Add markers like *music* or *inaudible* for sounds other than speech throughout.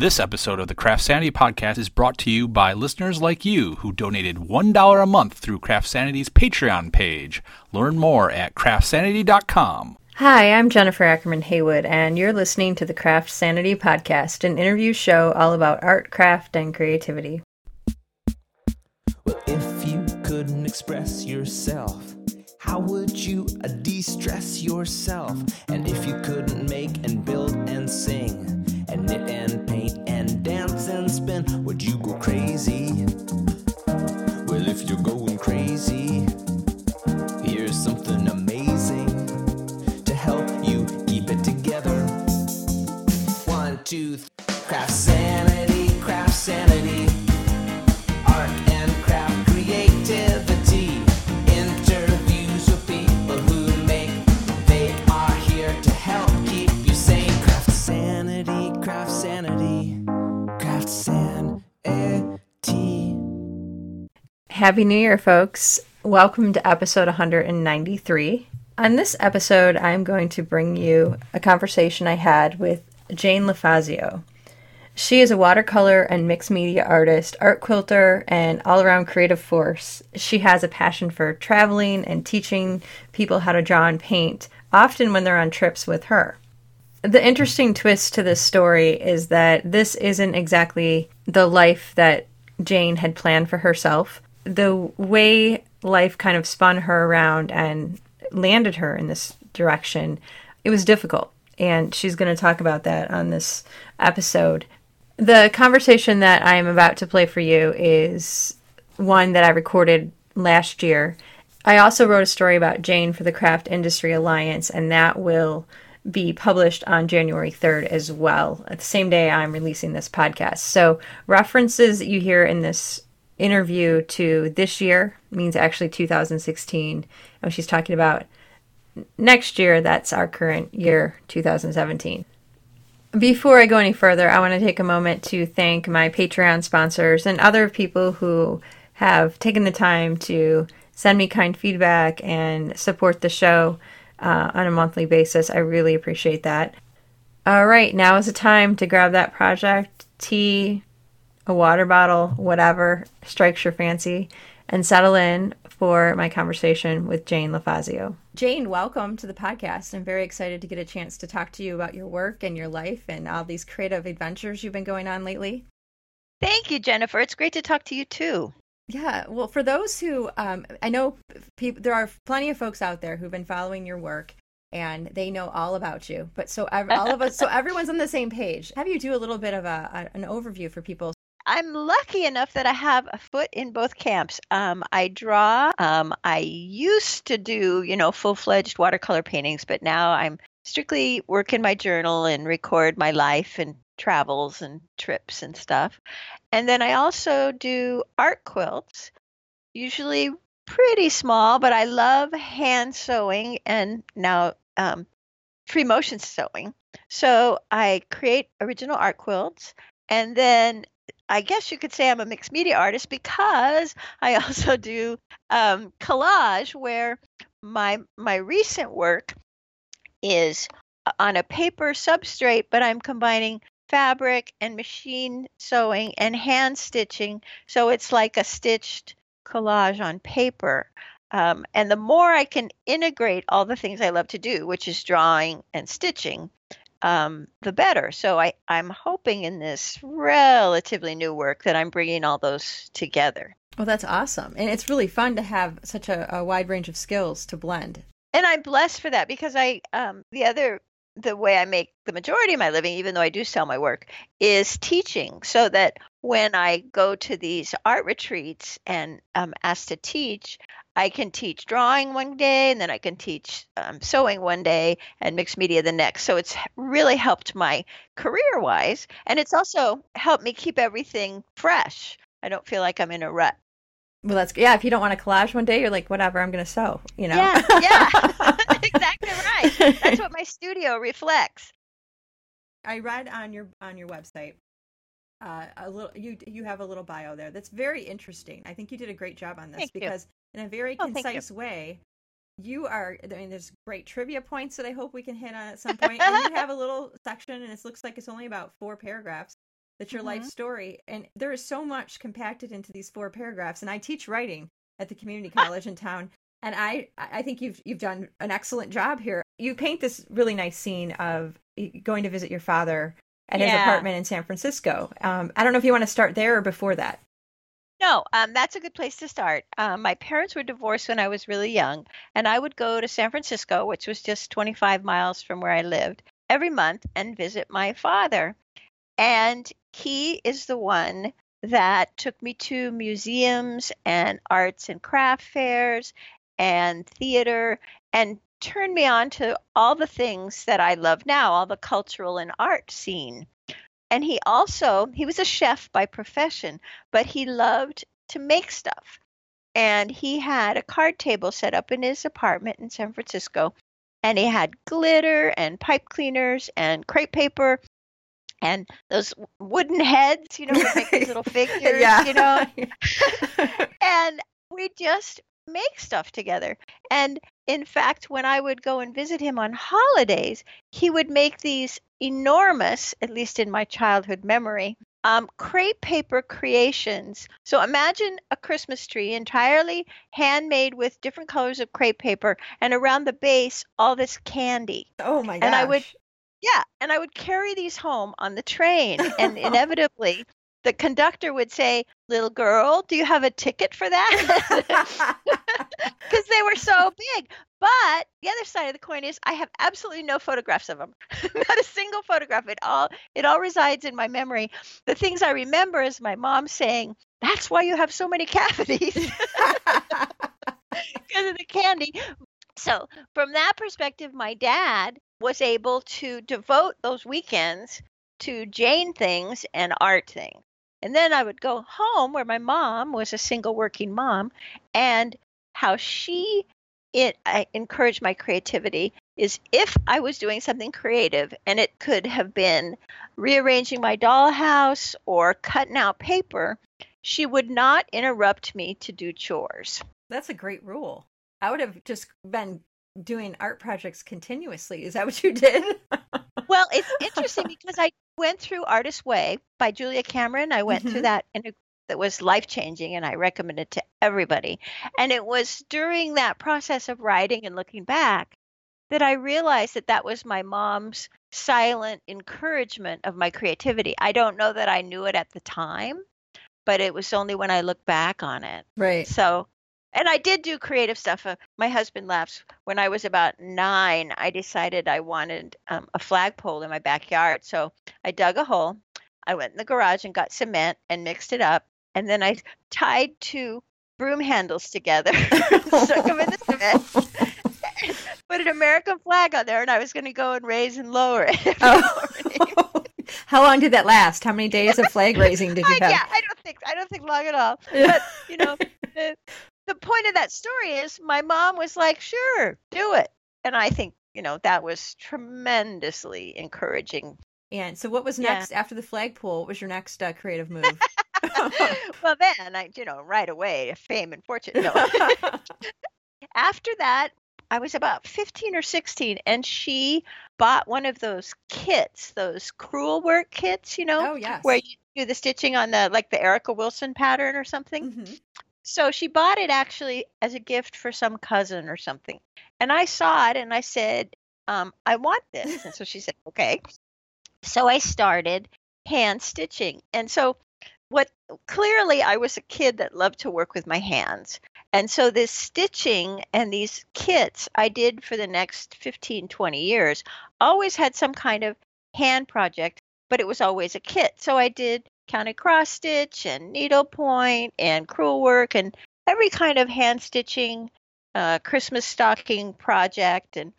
This episode of the Craft Sanity podcast is brought to you by listeners like you who donated $1 a month through Craft Sanity's Patreon page. Learn more at craftsanity.com. Hi, I'm Jennifer Ackerman Haywood, and you're listening to the Craft Sanity podcast, an interview show all about art, craft, and creativity. Well, if you couldn't express yourself, how would you uh, de stress yourself? And if you couldn't make and build and sing, and knit and paint and dance and spin, would you go crazy? Well, if you're going crazy, here's something amazing to help you keep it together. One, two, craft sanity, craft sanity. Happy New Year, folks. Welcome to episode 193. On this episode, I'm going to bring you a conversation I had with Jane LaFazio. She is a watercolor and mixed media artist, art quilter, and all around creative force. She has a passion for traveling and teaching people how to draw and paint, often when they're on trips with her. The interesting twist to this story is that this isn't exactly the life that Jane had planned for herself. The way life kind of spun her around and landed her in this direction, it was difficult. And she's going to talk about that on this episode. The conversation that I am about to play for you is one that I recorded last year. I also wrote a story about Jane for the Craft Industry Alliance, and that will be published on January 3rd as well, the same day I'm releasing this podcast. So, references that you hear in this interview to this year means actually 2016. And she's talking about next year, that's our current year, 2017. Before I go any further, I want to take a moment to thank my Patreon sponsors and other people who have taken the time to send me kind feedback and support the show uh, on a monthly basis. I really appreciate that. All right, now is the time to grab that project, tea, a water bottle, whatever strikes your fancy, and settle in for my conversation with Jane LaFazio. Jane, welcome to the podcast. I'm very excited to get a chance to talk to you about your work and your life and all these creative adventures you've been going on lately. Thank you, Jennifer. It's great to talk to you too. Yeah, well, for those who, um, I know people, there are plenty of folks out there who've been following your work and they know all about you. But so ev- all of us, so *laughs* everyone's on the same page. Have you do a little bit of a, a an overview for people? I'm lucky enough that I have a foot in both camps. Um, I draw. Um, I used to do, you know, full fledged watercolor paintings, but now I'm strictly work in my journal and record my life and travels and trips and stuff. And then I also do art quilts, usually pretty small, but I love hand sewing and now um, free motion sewing. So I create original art quilts and then I guess you could say I'm a mixed media artist because I *laughs* also do um, collage where my my recent work is on a paper substrate, but I'm combining fabric and machine sewing and hand stitching. So it's like a stitched collage on paper. Um, and the more I can integrate all the things I love to do, which is drawing and stitching, um, the better. So I, I'm hoping in this relatively new work that I'm bringing all those together. Well, that's awesome. And it's really fun to have such a, a wide range of skills to blend. And I'm blessed for that because I, um, the other, the way I make the majority of my living, even though I do sell my work, is teaching. So that when I go to these art retreats and I'm asked to teach, I can teach drawing one day and then I can teach um, sewing one day and mixed media the next. So it's really helped my career wise. And it's also helped me keep everything fresh. I don't feel like I'm in a rut. Well, that's yeah. If you don't want to collage one day, you're like, whatever, I'm going to sew. You know. Yeah, yeah, *laughs* *laughs* exactly right. That's what my studio reflects. I read on your on your website uh, a little. You you have a little bio there that's very interesting. I think you did a great job on this Thank you. because in a very Oh, thank you. concise way, you are. I mean, there's great trivia points that I hope we can hit on at some point. and you have *laughs* a little section, and it looks like it's only about four paragraphs That's your life Mhm. story. And there is so much compacted into these four paragraphs. And I teach writing at the community college in town. And I, I think you've you've done an excellent job here. You paint this really nice scene of going to visit your father at his apartment in San Francisco. Um, I don't know if you want to start there or before that. No, um, that's a good place to start. Um, my parents were divorced when I was really young, and I would go to San Francisco, which was just 25 miles from where I lived, every month and visit my father. And he is the one that took me to museums and arts and craft fairs and theater and turned me on to all the things that I love now, all the cultural and art scene. And he also, he was a chef by profession, but he loved to make stuff. And he had a card table set up in his apartment in San Francisco. And he had glitter and pipe cleaners and crepe paper and those wooden heads, you know, make these *laughs* little figures, you know. *laughs* and we just make stuff together. And in fact, when I would go and visit him on holidays, he would make these enormous, at least in my childhood memory, um, crepe paper creations. So imagine a Christmas tree entirely handmade with different colors of crepe paper, and around the base, all this candy. oh my gosh. And I would- Yeah, and I would carry these home on the train, and *laughs* inevitably, the conductor would say, "Little girl, do you have a ticket for that?" *laughs* Because they were so big. But the other side of the coin is, I have absolutely no photographs of them. *laughs* Not a single photograph. It all it all resides in my memory. The things I remember is my mom saying, "That's why you have so many cavities." *laughs* because of the candy. So, from that perspective, my dad was able to devote those weekends to Jane things and art things. And then I would go home where my mom was a single working mom and how she it I encouraged my creativity is if I was doing something creative and it could have been rearranging my dollhouse or cutting out paper, she would not interrupt me to do chores. That's a great rule. I would have just been doing art projects continuously. Is that what you did? *laughs* Well, it's interesting because I went through Artist Way by Julia Cameron. I went Mhm. through that and it, that was life changing and I recommend it to everybody. And it was during that process of writing and looking back that I realized that that was my mom's silent encouragement of my creativity. I don't know that I knew it at the time, but it was only when I look back on it. right. So, and I did do creative stuff. Uh, my husband laughs. When I was about nine, I decided I wanted um, a flagpole in my backyard. So I dug a hole. I went in the garage and got cement and mixed it up. And then I tied two broom handles together, *laughs* stuck them in the cement, *laughs* put an American flag on there, and I was going to go and raise and lower it. *laughs* Oh. How long did that last? How many days of flag raising did you have? yeah, I don't think I don't think long at all. But you know, the, the point of that story is my mom was like, "Sure, do it," and I think you know that was tremendously encouraging. And so, what was Yeah. next after the flagpole? What was your next uh, creative *laughs* move? *laughs* well, then I, you know, right away, fame and fortune. No. *laughs* After that, I was about 15 or 16, and she bought one of those kits, those crewel work kits, you know, oh yes. where you do the stitching on the like the Erica Wilson pattern or something. Mhm. So she bought it actually as a gift for some cousin or something. And I saw it and I said, um, I want this. And so she said, okay. So I started hand stitching. And so what clearly I was a kid that loved to work with my hands. And so this stitching and these kits I did for the next 15, 20 years always had some kind of hand project, but it was always a kit. So I did counted cross stitch and needlepoint and crewel work and every kind of hand stitching, uh, Christmas stocking project, and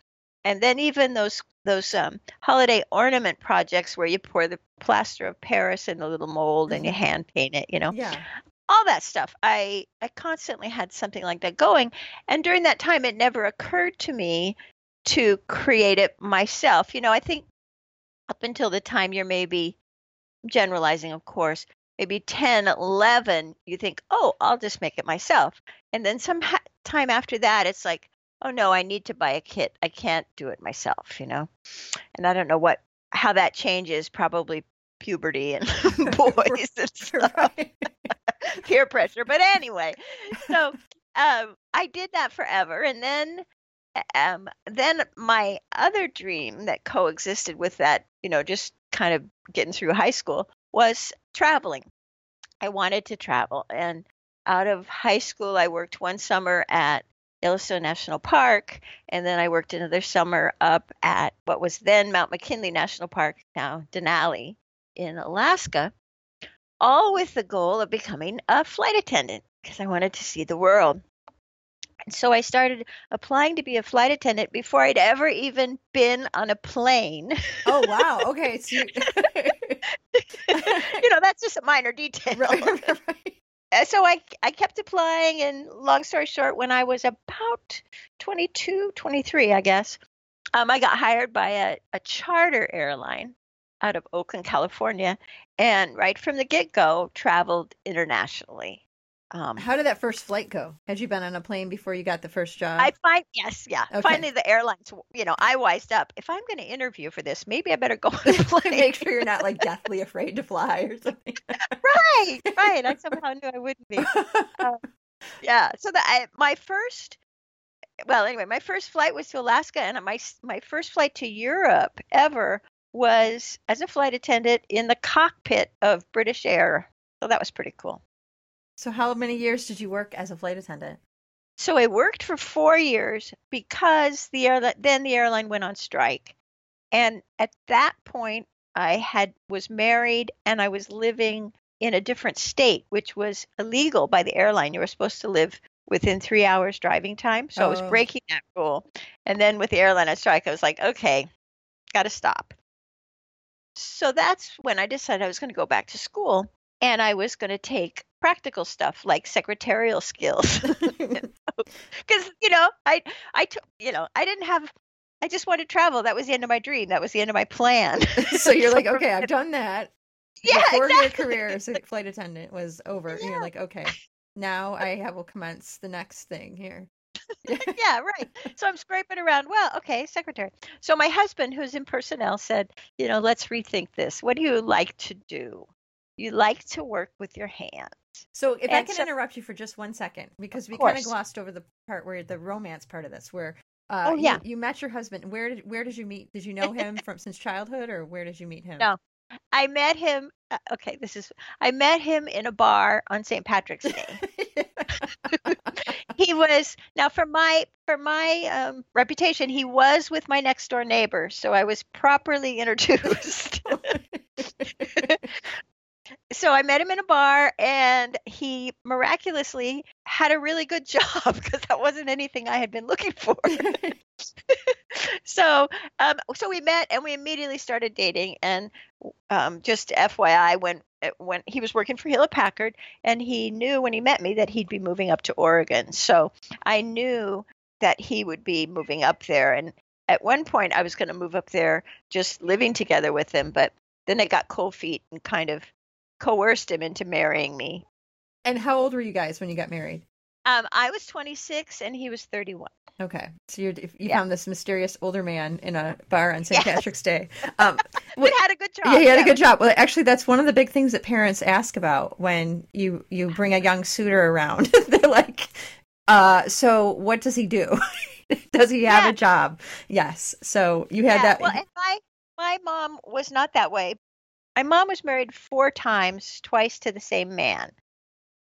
and then even those those um, holiday ornament projects where you pour the plaster of Paris in a little mold and you Mhm. hand paint it, you know Yeah. all that stuff. I I constantly had something like that going, and during that time, it never occurred to me to create it myself. You know, I think up until the time you're maybe generalizing, of course, maybe 10, 11, you think, oh, I'll just make it myself, and then some ha- time after that, it's like, oh no, I need to buy a kit. I can't do it myself. You know, and I don't know what how that changes. Probably puberty and *laughs* *laughs* boys and *laughs* stuff, peer pressure. But anyway, so um, I did that forever, and then um, then my other dream that coexisted with that, you know, just kind of getting through high school was traveling. I wanted to travel, and out of high school, I worked one summer at Yellowstone National Park, and then I worked another summer up at what was then Mount McKinley National Park, now Denali in Alaska, all with the goal of becoming a flight attendant because I wanted to see the world. And so I started applying to be a flight attendant before I'd ever even been on a plane. Oh *laughs* wow. Okay. So you... you know, that's just a minor detail. right, *laughs* right, right. Uh, so I I kept applying and long story short when I was about 22, 23, I guess, um, I got hired by a, a charter airline out of Oakland, California, and right from the get-go traveled internationally. Um, How did that first flight go? Had you been on a plane before you got the first job? I find yes, yeah. Okay. Finally, the airlines, you know, I wised up. If I'm going to interview for this, maybe I better go on a *laughs* plane. Make sure you're not like deathly afraid to fly or something. *laughs* right, right. I somehow knew I wouldn't be. *laughs* Yeah. So that I, my first, well, anyway, my first flight was to Alaska, and my my first flight to Europe ever was as a flight attendant in the cockpit of British Air. So that was pretty cool. So how many years did you work as a flight attendant? So I worked for four years because the airline then the airline went on strike, and at that point I had was married and I was living in a different state, which was illegal by the airline. You were supposed to live within three hours driving time, so I was Oh. breaking that rule. And then with the airline on strike, I was like, okay, got to stop. So that's when I decided I was going to go back to school and I was going to take practical stuff like secretarial skills. *laughs* *laughs* Because you know i i took you know i didn't have i just wanted to travel. That was the end of my dream. That was the end of my plan. *laughs* So you're like, okay, I've done that. yeah the four-year career as a flight attendant was over. And you're like, okay, now I have will commence the next thing here. yeah right. So i'm scraping around. Well okay secretary. So my husband who's in personnel said you know let's rethink this. What do you like to do? You like to work with your hands So if I can so- interrupt you for just one second, because we kind of glossed over the part where the romance part of this, where uh, Oh, you- yeah. you, met your husband. Where did where did you meet? Did you know *laughs* him from since childhood, or where did you meet him? No. i met him uh, okay this is i met him in a bar on st patrick's day *laughs* *laughs* he was now for my for my um, reputation he was with my next door neighbor so i was properly introduced so i met him in a bar and he miraculously had a really good *laughs* job because that wasn't anything i had been looking for. *laughs* *laughs* So um so we met and we immediately started dating and um just fyi when uh, when he was working for hewlett packard and he knew when he met me that he'd be moving up to oregon. So i knew that he would be moving up there and at one point i was going to move up there just living together with him but then it got cold feet and kind of coerced him into marrying me and how old were you guys when you got married? um i was 26 and he was 31 Okay, so you're, you Yeah. found this mysterious older man in a bar on St. Patrick's Day. *laughs* Um, *laughs* had a good job yeah, he had a good job. Well, actually, that's one of the big things that parents ask about when you you bring a young suitor around. *laughs* They're like, uh, "So what does he do? does he have Yeah. a job?" Yes. So you had yeah, that. Well, and my my mom was not that way. My mom was married four times, twice to the same man.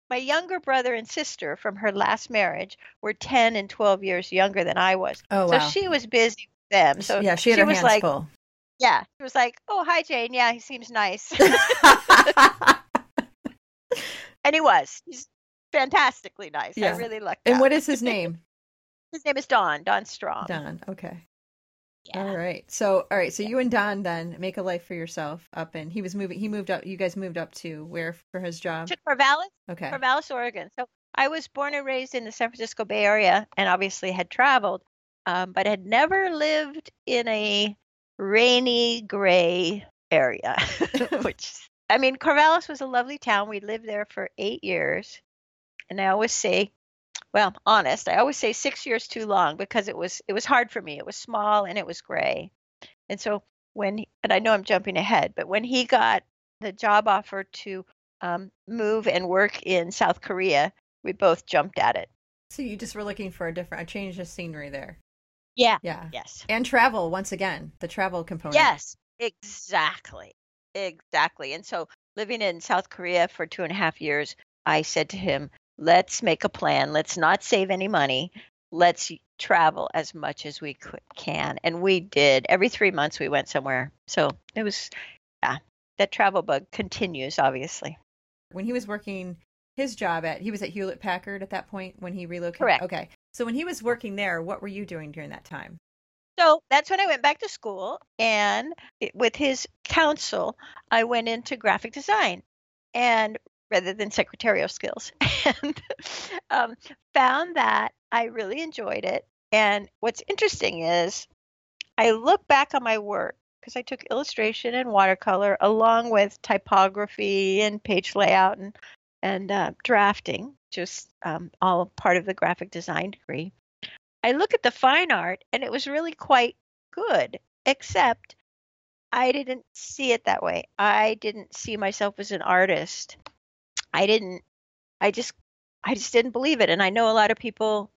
My younger brother and sister from her last marriage were 10 and 12 years younger than I was. oh so she was busy with them. So yeah, she had her was hands like, full. yeah, she was like, "Oh, hi Jane. Yeah, he seems nice." *laughs* *laughs* and he was. He's fantastically nice. Yeah. I really lucked and out. what is his *laughs* name? His name is Don, Don Strong. Don. Okay. Yeah. All right. So all right. So you and Don then make a life for yourself up and he was moving. He moved up. You guys moved up to where for his job? To Corvallis, Okay. Corvallis, Oregon. So I was born and raised in the San Francisco Bay Area and obviously had traveled, um, but had never lived in a rainy, gray area, *laughs* *laughs* which, I mean, Corvallis was a lovely town. We lived there for eight years. And I always say, well, honest, I always say six years too long because it was it was hard for me. It was small and it was gray. And so when and I know I'm jumping ahead, but when he got the job offer to um, move and work in South Korea, we both jumped at it. So you just were looking for a different, a change of scenery there. Yeah. Yeah. Yes. And travel once again, the travel component. Yes. Exactly. Exactly. And so living in South Korea for two and a half years, I said to him, let's make a plan. Let's not save any money. Let's travel as much as we can. And we did. Every three months we went somewhere. So it was, yeah, that travel bug continues, obviously. When he was working his job at, he was at Hewlett Packard at that point when he relocated. Correct. Okay. So when he was working there, what were you doing during that time? So that's when I went back to school, and it, with his counsel, I went into graphic design, and rather than secretarial skills, *laughs* and um, found that I really enjoyed it. And what's interesting is, I look back on my work because I took illustration and watercolor along with typography and page layout and and uh, drafting, just um, all part of the graphic design degree. I look at the fine art and it was really quite good, except I didn't see it that way. I didn't see myself as an artist. I didn't I just I just didn't believe it and I know a lot of people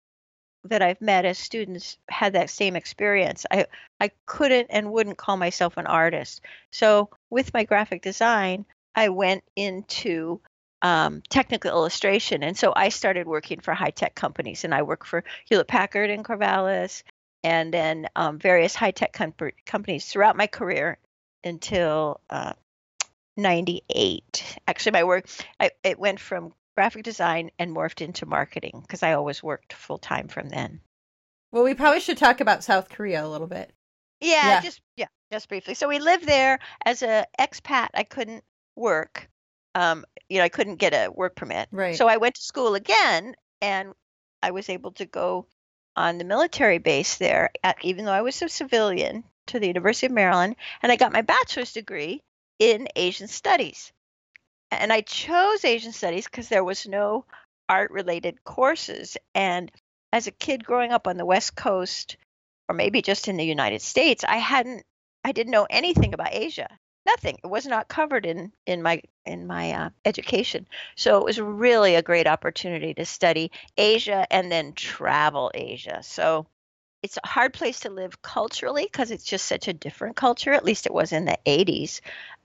that I've met as students had that same experience. I I couldn't and wouldn't call myself an artist. So with my graphic design, I went into um, technical illustration. And so I started working for high tech companies, and I worked for Hewlett Packard and Corvallis, and then um, various high tech com- companies throughout my career until uh, 98. Actually, my work, I, it went from graphic design and morphed into marketing because I always worked full time from then. Well, we probably should talk about South Korea a little bit. Yeah, Yeah. just yeah, just briefly. So we lived there as a expat. I couldn't work. Um, you know, I couldn't get a work permit. Right. So I went to school again, and I was able to go on the military base there, at, even though I was a civilian, to the University of Maryland, and I got my bachelor's degree in Asian Studies. And I chose Asian Studies because there was no art-related courses. And as a kid growing up on the West Coast, or maybe just in the United States, I hadn't, I didn't know anything about Asia. Nothing. It was not covered in in my in my uh, education. So it was really a great opportunity to study Asia and then travel Asia. So it's a hard place to live culturally because it's just such a different culture. At least it was in the 80s.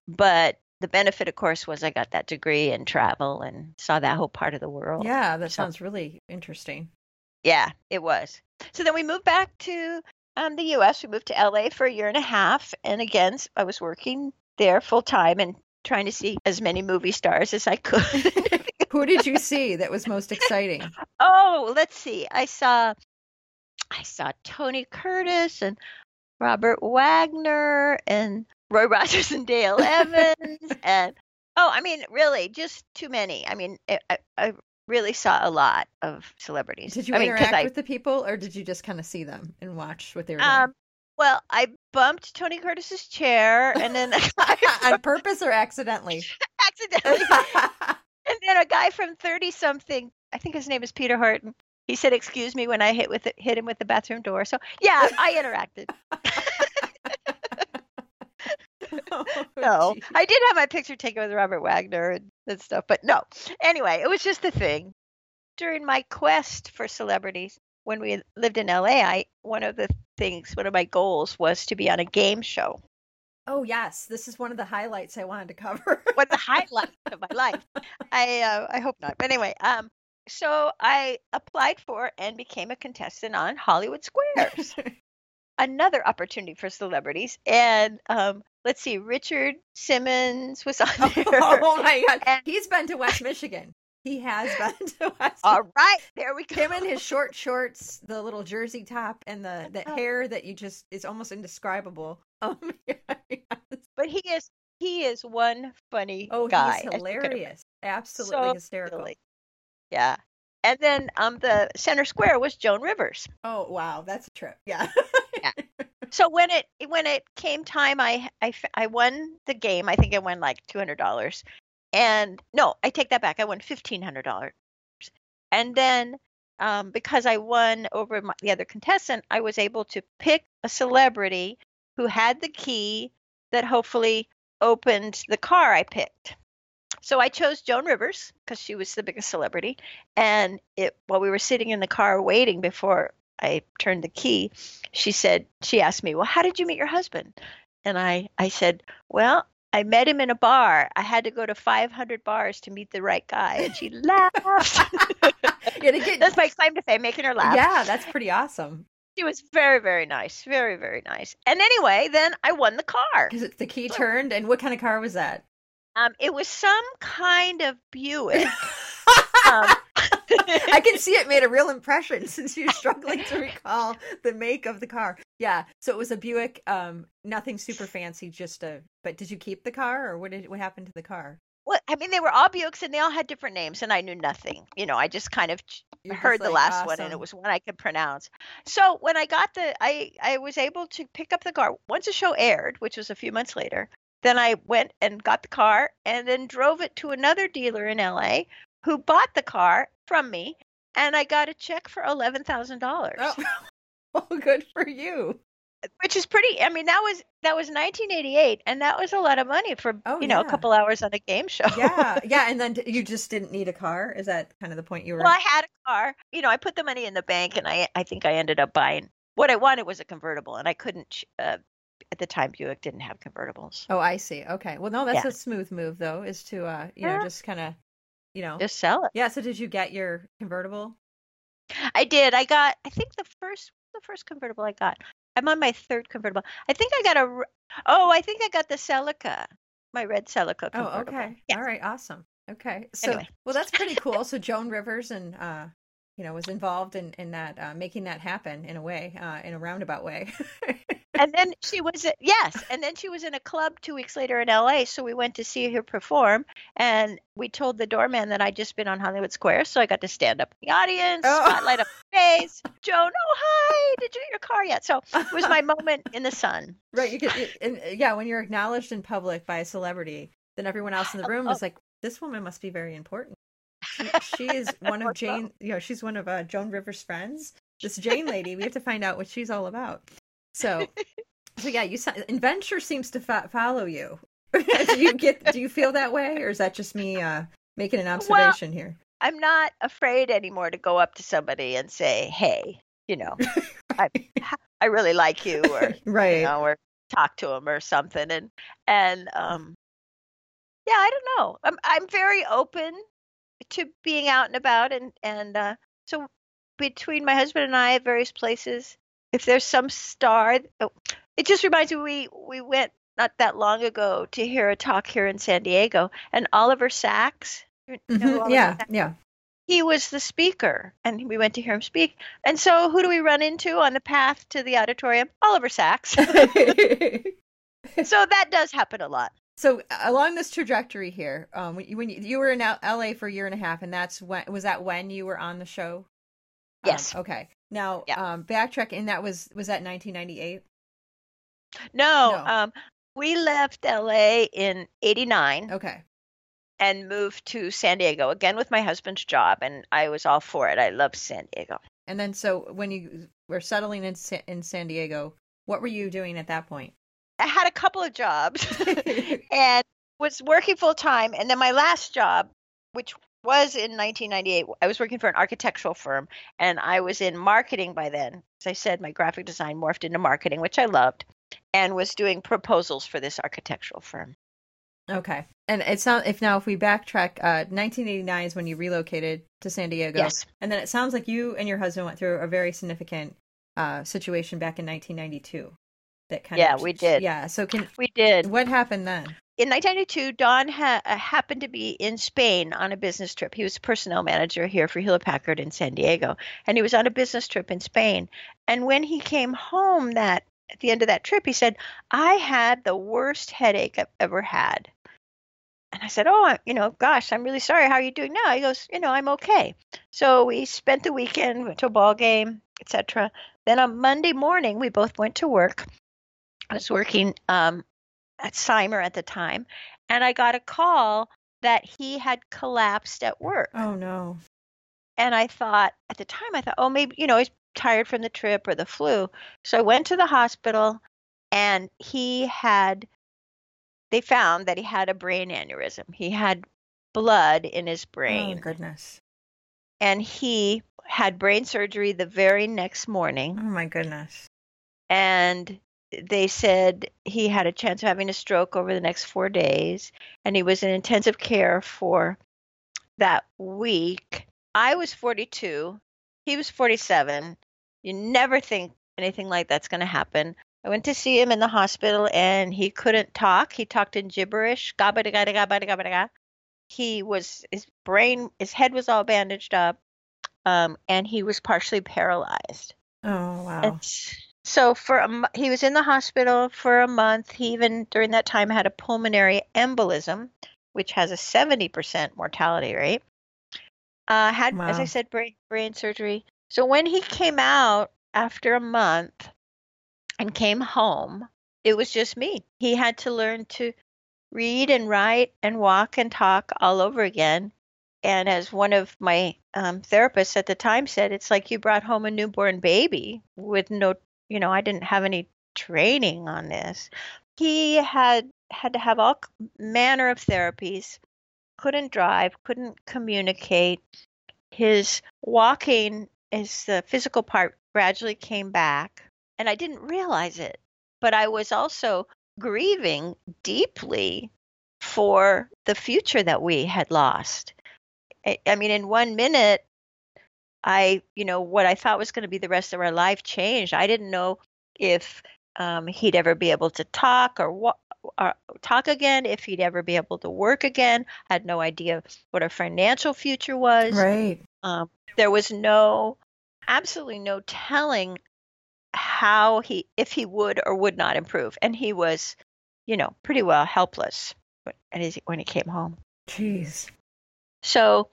But the benefit, of course, was I got that degree and travel and saw that whole part of the world. Yeah, that So- sounds really interesting. Yeah, it was. So then we moved back to um, the U.S. We moved to L.A. for a year and a half, and again, I was working there full time and trying to see as many movie stars as I could. *laughs* Who did you *laughs* see that was most exciting? oh, let's see. I saw, I saw Tony Curtis and Robert Wagner and Roy Rogers and Dale *laughs* Evans and oh, I mean, really, just too many. I mean, I, I- I really saw a lot of celebrities. Did you I interact I, with the people or did you just kind of see them and watch what they were doing? Um, well, I bumped Tony Curtis's chair, and then *laughs* *laughs* On purpose or accidentally? accidentally, and then a guy from thirtysomething, I think his name is Peter Horton. He said, "Excuse me," when I hit with it, hit him with the bathroom door. So yeah, I interacted. *laughs* Oh, *laughs* No, geez. I did have my picture taken with Robert Wagner and, and stuff, but no. Anyway, it was just a thing. During my quest for celebrities, when we lived in LA, I one of the things, one of my goals was to be on a game show. Oh yes, this is one of the highlights I wanted to cover. *laughs* What the highlight of my life? I uh, I hope not. But anyway, um, so I applied for and became a contestant on Hollywood Squares. Another opportunity for celebrities, and um, let's see, Richard Simmons was on *laughs* there. oh my god, And- he's been to West Michigan. He has been *laughs* to West. All right, there we go. Him in his short shorts, the little jersey top, and the the Oh. hair that you just is almost indescribable. *laughs* Um, yes. But he is he is one funny Oh, guy. he's as you can imagine. hilarious. Absolutely So hysterical. silly. Yeah. And then um the center square was Joan Rivers. Oh wow, that's a trip. Yeah. So when it when it came time, I I I won the game. I think I won like two hundred dollars, and no, I take that back. I won fifteen hundred dollars, and then um, because I won over my, the other contestant, I was able to pick a celebrity who had the key that hopefully opened the car I picked. So I chose Joan Rivers because she was the biggest celebrity. And it while we were sitting in the car waiting before I turned the key, she said she asked me, "Well, how did you meet your husband?" And I I said, "Well, I met him in a bar. I had to go to 500 bars to meet the right guy." And she *laughs* laughed. Yeah, get- That's my claim to fame, making her laugh. yeah, that's pretty awesome. She was very, very nice. Very, very nice. And anyway, then I won the car. Because the key turned, and what kind of car was that? Um, it was some kind of Buick. *laughs* um, I can see it made a real impression *laughs* since you're struggling to recall the make of the car. Yeah, so it was a Buick. Um, nothing super fancy, just a. But did you keep the car, or what did what happened to the car? well, I mean, they were all Buicks and they all had different names, and I knew nothing. You know, I just kind of You're heard the like, last one, and it was one I could pronounce. So when I got the, I I was able to pick up the car once the show aired, which was a few months later. Then I went and got the car, and then drove it to another dealer in LA, who bought the car from me, and I got a check for eleven thousand dollars. Oh. *laughs* well, good for you. which is pretty i mean that was that was 1988 and that was a lot of money for Oh, you know yeah. a couple hours on a game show Yeah, *laughs* yeah, and then you just didn't need a car. Is that kind of the point you were? well i had a car you know i put the money in the bank and i i think i ended up buying what i wanted was a convertible and i couldn't uh, at the time buick didn't have convertibles Oh, I see. Okay. Well, no, that's Yeah. a smooth move though, is to uh, you know, just kind of, you know. just sell it Yeah. So did you get your convertible? i did i got i think the first the first convertible i got i'm on my third convertible i think i got a oh i think i got the celica my red celica Oh, okay. All right. Awesome. Okay. So, Anyway. well, that's pretty cool. So Joan Rivers and uh, you know, was involved in in that uh, making that happen in a way, uh, in a roundabout way. *laughs* and then she was yes and then she was in a club two weeks later in la so we went to see her perform and we told the doorman that i'd just been on hollywood square so i got to stand up in the audience Oh. spotlight up my face *laughs* joan oh hi did you get your car yet so it was my moment in the sun right. You could, and, uh, yeah, when you're acknowledged in public by a celebrity, then everyone else in the *gasps* room Oh. is like, this woman must be very important. She, she is one of. Jane. You know, she's one of uh, Joan Rivers' friends. This Jane lady, we have to find out what she's all about. So, so yeah, you adventure seems to fo- follow you. *laughs* do you get? Do you feel that way, or is that just me uh, making an observation here? i'm not afraid anymore to go up to somebody and say hey you know *laughs* i, I really like you or *laughs* Right. you know, or talk to them or something. And and um, yeah, I don't know. I'm I'm very open to being out and about, and and uh, so between my husband and I at various places, if there's some star, oh, it just reminds me we we went not that long ago to hear a talk here in San Diego, and Oliver Sacks. you know Mhm, Oliver Yeah, Sacks- yeah. he was the speaker and we went to hear him speak and so who do we run into on the path to the auditorium oliver sacks *laughs* *laughs* so that does happen a lot so along this trajectory here, um, when you, when you, you were in LA for a year and a half, and that's when was that when you were on the show? Um, Yes. okay. Now, Yeah. um, backtrack, and that was was that 1998? no, No. um we left la in 89 Okay. and moved to san diego again with my husband's job and i was all for it i loved san diego And then, so when you were settling in in San Diego, what were you doing at that point? I had a couple of jobs *laughs* *laughs* and was working full time. And then my last job, which was in 1998, I was working for an architectural firm and I was in marketing by then. As I said, my graphic design morphed into marketing, which I loved, and was doing proposals for this architectural firm. Okay. And it's not if now if we backtrack, uh, 1989 is when you relocated to San Diego. Yes. And then it sounds like you and your husband went through a very significant uh, situation back in 1992. That kind Yeah, of we did. Yeah. So can We did. what happened then? In 1992, Don ha- uh, happened to be in Spain on a business trip. He was personnel manager here for Hewlett Packard in San Diego, and he was on a business trip in Spain. And when he came home that at the end of that trip, he said, "I had the worst headache I've ever had." And I said, "Oh, I- you know, gosh, I'm really sorry. How are you doing now?" He goes, "You know, I'm okay." So we spent the weekend, went to a ball game, etc. Then on Monday morning, we both went to work. I was working um, at Cymer at the time, and I got a call that he had collapsed at work. Oh no. And I thought at the time, I thought, oh, maybe you know he's tired from the trip or the flu. So I went to the hospital, and he had. they found that he had a brain aneurysm. He had blood in his brain. Oh, goodness. And he had brain surgery the very next morning. Oh, my goodness. And they said he had a chance of having a stroke over the next four days. And he was in intensive care for that week. I was 42. He was 47. You never think anything like that's going to happen. I went to see him in the hospital and he couldn't talk. He talked in gibberish. He was, his brain, his head was all bandaged up um, and he was partially paralyzed. Oh, wow. And so for a, he was in the hospital for a month. He even during that time had a pulmonary embolism, which has a 70% mortality rate. Uh, had, as I said, brain brain surgery. So when he came out after a month and came home, it was just me. He had to learn to read and write and walk and talk all over again. And as one of my um, therapists at the time said, it's like you brought home a newborn baby with no, you know, I didn't have any training on this. He had had to have all manner of therapies, couldn't drive, couldn't communicate. His walking, his the physical part gradually came back, and I didn't realize it. But I was also grieving deeply for the future that we had lost. I, I mean, in one minute, I, you know, what I thought was going to be the rest of our life changed. I didn't know if um, he'd ever be able to talk or what. Or talk again if he'd ever be able to work again I had no idea what our financial future was Right. um, there was no absolutely no telling how he if he would or would not improve and he was you know pretty well helpless when, when he came home Jeez. so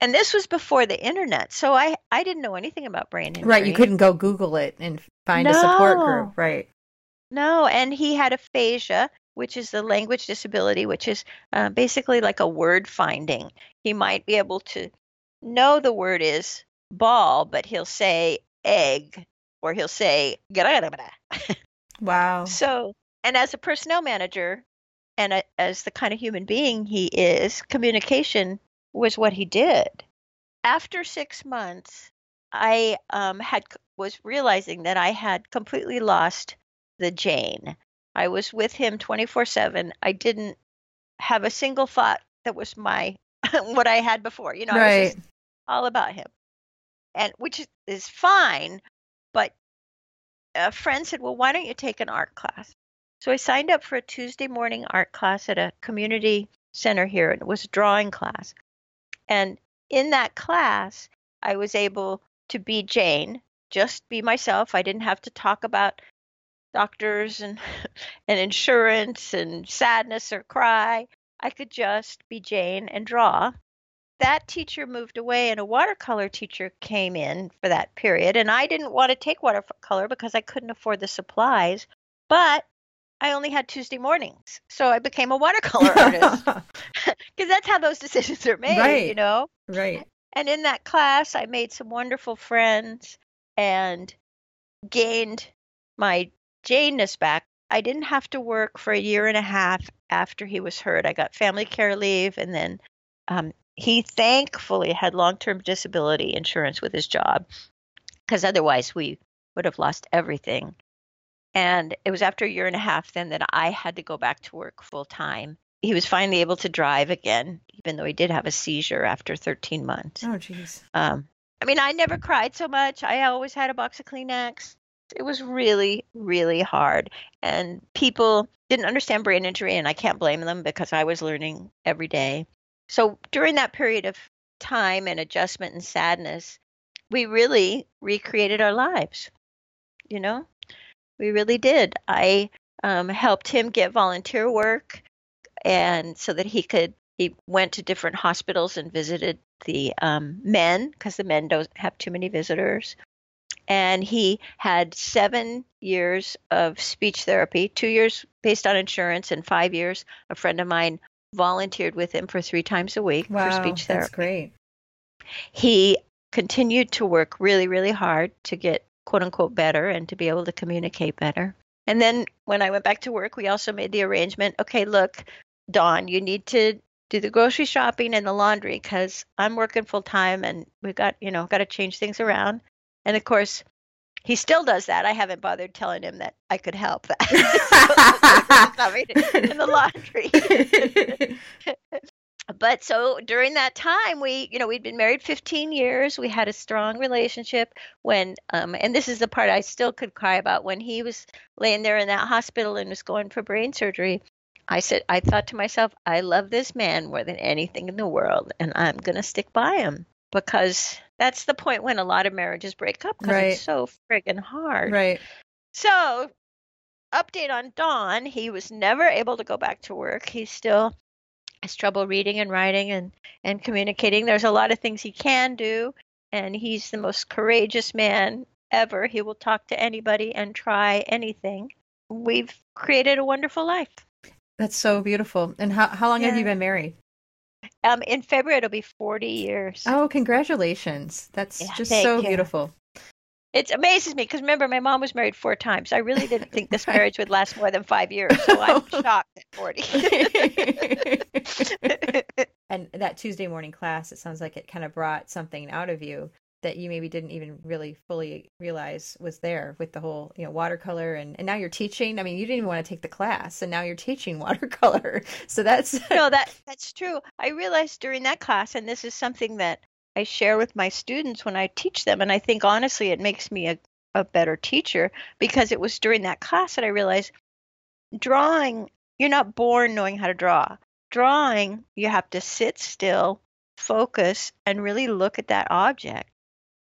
and this was before the internet so i i didn't know anything about brain injury Right. You couldn't go Google it and find a support group. Right. no and he had aphasia which is the language disability which is uh, basically like a word finding he might be able to know the word is ball but he'll say egg or he'll say. Wow. So, and as a personnel manager and a, as the kind of human being he is, communication was what he did. After six months, I um, had was realizing that I had completely lost the Jane. I was with him 24/7. I didn't have a single thought that was my *laughs* what I had before. You know, I was right. just all about him, and which is, is fine. But a friend said, "Well, why don't you take an art class?" So I signed up for a Tuesday morning art class at a community center here, and it was a drawing class. And in that class, I was able to be Jane, just be myself. I didn't have to talk about doctors and *laughs* and insurance and sadness or cry. I could just be Jane and draw. That teacher moved away and a watercolor teacher came in for that period and I didn't want to take watercolor because I couldn't afford the supplies, but I only had Tuesday mornings. So I became a watercolor *laughs* artist *laughs* because that's how those *laughs* decisions are made, Right. you know. right. And in that class, I made some wonderful friends and gained my Janeness back. I didn't have to work for a year and a half after he was hurt. I got family care leave, and then um, he thankfully had long term disability insurance with his job because otherwise we would have lost everything. And it was after a year and a half then that I had to go back to work full time. He was finally able to drive again, even though he did have a seizure after 13 months. Oh, jeez. Um, I mean, I never cried so much. I always had a box of Kleenex. It was really, really hard. And people didn't understand brain injury, and I can't blame them because I was learning every day. So during that period of time and adjustment and sadness, we really recreated our lives. You know, we really did. I um, helped him get volunteer work, and so that he could. He went to different hospitals and visited the um, men because the men don't have too many visitors. And he had seven years of speech therapy, two years based on insurance, and five years. A friend of mine volunteered with him for three times a week Wow. for speech therapy That's great. he continued to work really, really hard to get quote unquote better and to be able to communicate better. And then when I went back to work, we also made the arrangement. Okay, look, Don, you need to do the grocery shopping and the laundry because I'm working full time and we've got you know got to change things around. And of course, he still does that. I haven't bothered telling him that I could help that *laughs* *laughs* in the laundry. *laughs* but so during that time we you know we'd been married 15 years we had a strong relationship when um and this is the part i still could cry about when he was laying there in that hospital and was going for brain surgery i said i thought to myself i love this man more than anything in the world and i'm going to stick by him because that's the point when a lot of marriages break up because Right. it's so friggin' hard right. so, update on Don. He was never able to go back to work. He still has trouble reading and writing and, and communicating. There's a lot of things he can do, and he's the most courageous man ever. He will talk to anybody and try anything. We've created a wonderful life. That's so beautiful. And how how long have you been married? Um, in February, it'll be 40 years. Oh, congratulations. That's Yeah, just so you. beautiful. It amazes me because remember, my mom was married four times. I really didn't think this *laughs* marriage would last more than five years, so I'm *laughs* shocked at 40. *laughs* and that Tuesday morning class, it sounds like it kind of brought something out of you that you maybe didn't even really fully realize was there with the whole, you know, watercolor and, and now you're teaching. I mean, you didn't even want to take the class and now you're teaching *laughs* watercolor. So that's *laughs* no, that that's true. I realized during that class, and this is something that I share with my students when I teach them, and I think honestly it makes me a, a better teacher because it was during that class that I realized drawing, you're not born knowing how to draw. Drawing, you have to sit still, focus, and really look at that object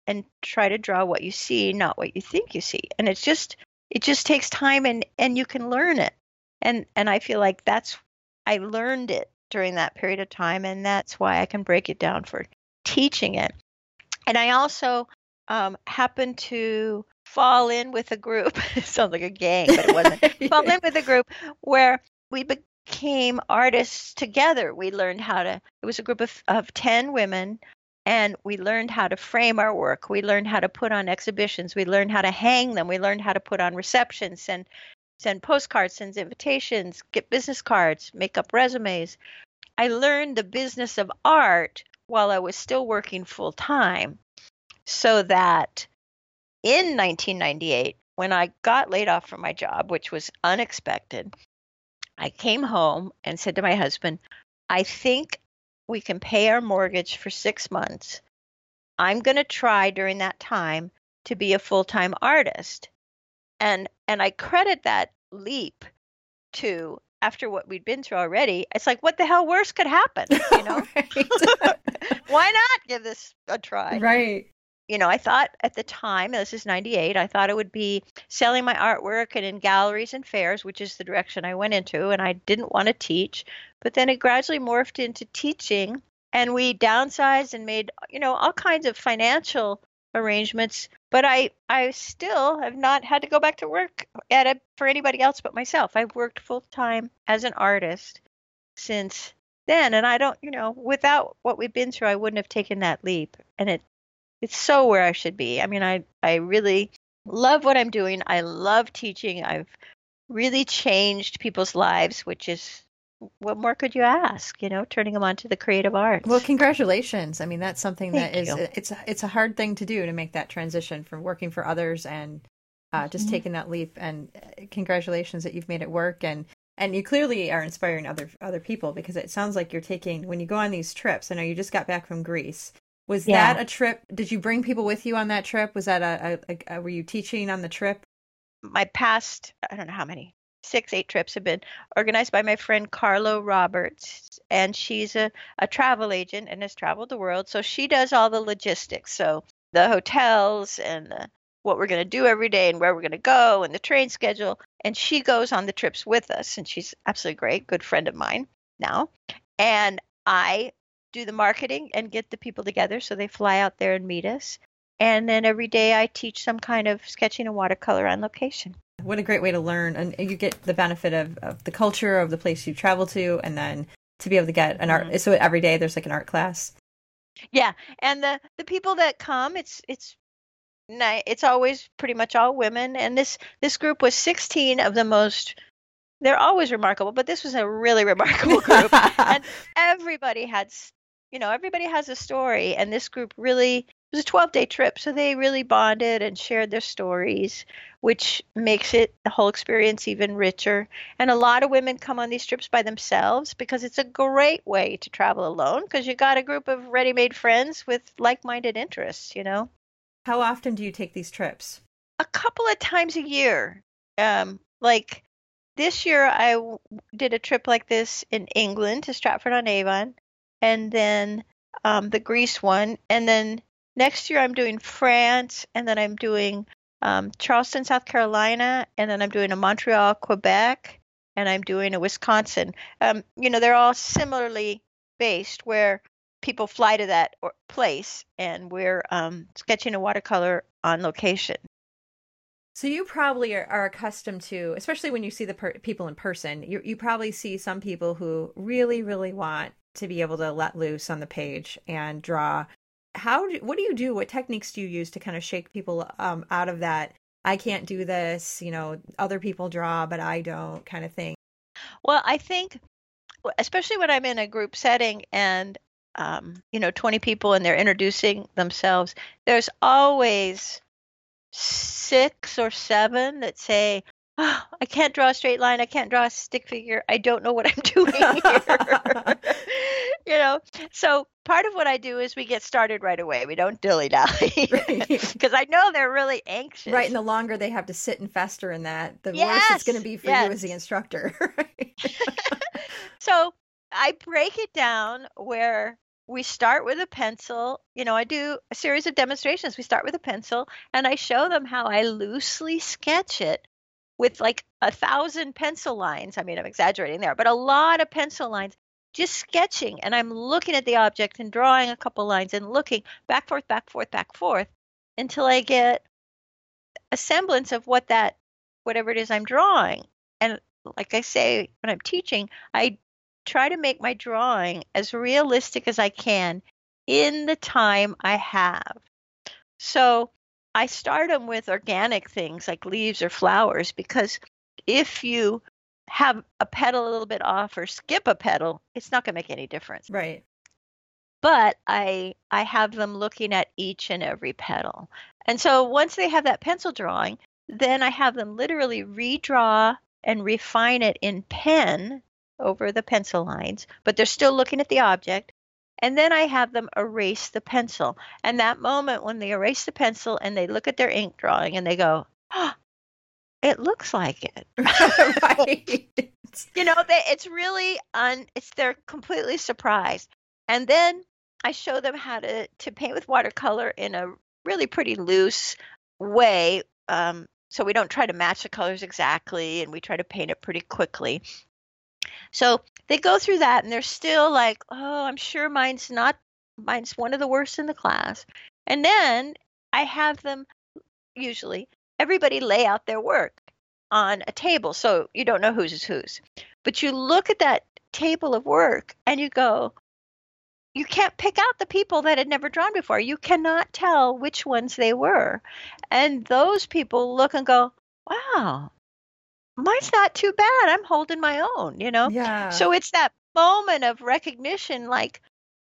and try to draw what you see, not what you think you see. And it's just it just takes time and and you can learn it. And and I feel like that's I learned it during that period of time, and that's why I can break it down for teaching it. And I also um, happened to fall in with a group. *laughs* it sounds like a gang, but it wasn't. *laughs* fall in with a group where we became artists together. We learned how to. It was a group of of ten women. And we learned how to frame our work. We learned how to put on exhibitions. We learned how to hang them. We learned how to put on receptions and send postcards, send invitations, get business cards, make up resumes. I learned the business of art while I was still working full time so that in 1998, when I got laid off from my job, which was unexpected, I came home and said to my husband, I think we can pay our mortgage for six months. I'm going to try during that time to be a full time artist and and I credit that leap to after what we'd been through already. It's like what the hell worse could happen, you know? *laughs* *laughs* Why not give this a try? right. You know, I thought at the time, this is 98, I thought it would be selling my artwork and in galleries and fairs, which is the direction I went into, and I didn't want to teach, but then it gradually morphed into teaching and we downsized and made, you know, all kinds of financial arrangements. But i i still have not had to go back to work at a, for anybody else but myself. I've worked full time as an artist since then and i don't you know without what we've been through i wouldn't have taken that leap. And it it's so where i should be i mean i i really love what i'm doing i love teaching i've really changed people's lives which is what more could you ask you know turning them on to the creative arts Well, congratulations. I mean, that's something that Thank is you. it's a, it's a hard thing to do to make that transition from working for others and uh, just Mhm. taking that leap. And uh, congratulations that you've made it work. And and you clearly are inspiring other other people because it sounds like you're taking when you go on these trips. I know you just got back from Greece. Was Yeah. that a trip? Did you bring people with you on that trip? Was that a, a, a were you teaching on the trip? my past i don't know how many six eight trips have been organized by my friend carlo roberts and she's a, a travel agent and has traveled the world so she does all the logistics so the hotels and the, what we're going to do every day and where we're going to go and the train schedule and she goes on the trips with us and she's absolutely great good friend of mine now and i do the marketing and get the people together so they fly out there and meet us and then every day i teach some kind of sketching and watercolor on location What a great way to learn, and you get the benefit of, of the culture of the place you travel to, and then to be able to get an art. Mhm. So every day there's like an art class. Yeah, and the the people that come, it's it's it's always pretty much all women, and this this group was 16 of the most. They're always remarkable, but this was a really remarkable group, *laughs* and everybody had, you know, everybody has a story, and this group really it was a 12 day trip, so they really bonded and shared their stories, which makes it the whole experience even richer. And a lot of women come on these trips by themselves because it's a great way to travel alone because you got a group of ready made friends with like minded interests, you know? How often do you take these trips? A couple of times a year. Um, like this year, I w- did a trip like this in England to Stratford on Avon, and then um, the Greece one. And then next year, I'm doing France, and then I'm doing um, Charleston, South Carolina, and then I'm doing a Montreal, Quebec, and I'm doing a Wisconsin. Um, you know, they're all similarly based where people fly to that place and we're um, sketching a watercolor on location. So you probably are, are accustomed to, especially when you see the per- people in person. You you probably see some people who really really want to be able to let loose on the page and draw. How do, what do you do? What techniques do you use to kind of shake people um, out of that? I can't do this. You know, other people draw, but I don't, kind of thing. Well, I think, especially when I'm in a group setting and, um, you know, 20 people and they're introducing themselves, there's always six or seven that say, oh, I can't draw a straight line. I can't draw a stick figure. I don't know what I'm *laughs* doing here. *laughs* you know, so part of what I do is we get started right away. We don't dilly dally *laughs* because I know they're really anxious. Right, and the longer they have to sit and fester in that, the worse it's going to be for yes. you as the instructor. So I break it down where we start with a pencil. You know, I do a series of demonstrations. We start with a pencil and I show them how I loosely sketch it with like a thousand pencil lines. I mean, I'm exaggerating there, but a lot of pencil lines, just sketching. And I'm looking at the object and drawing a couple lines and looking back, forth, back, forth, back, forth until I get a semblance of what that, whatever it is I'm drawing. And like I say, when I'm teaching, I try to make my drawing as realistic as I can in the time I have. So I start them with organic things like leaves or flowers because if you have a petal a little bit off or skip a petal, it's not going to make any difference. right. But I I have them looking at each and every petal. And so once they have that pencil drawing, then I have them literally redraw and refine it in pen over the pencil lines, but they're still looking at the object. And then I have them erase the pencil. And that moment when they erase the pencil and they look at their ink drawing and they go, oh, it looks like it. *laughs* *laughs* right. You know, they, it's really un, it's they're completely surprised. And then I show them how to to paint with watercolor in a really pretty loose way. Um, so we don't try to match the colors exactly, and we try to paint it pretty quickly. So they go through that, and they're still like, "Oh, I'm sure mine's not. Mine's one of the worst in the class." And then I have them usually everybody lay out their work on a table, so you don't know whose is whose. But you look at that table of work, and you go, you can't pick out the people that had never drawn before. You cannot tell which ones they were. And those people look and go, wow, mine's not too bad. I'm holding my own, you know? Yeah. So it's that moment of recognition like,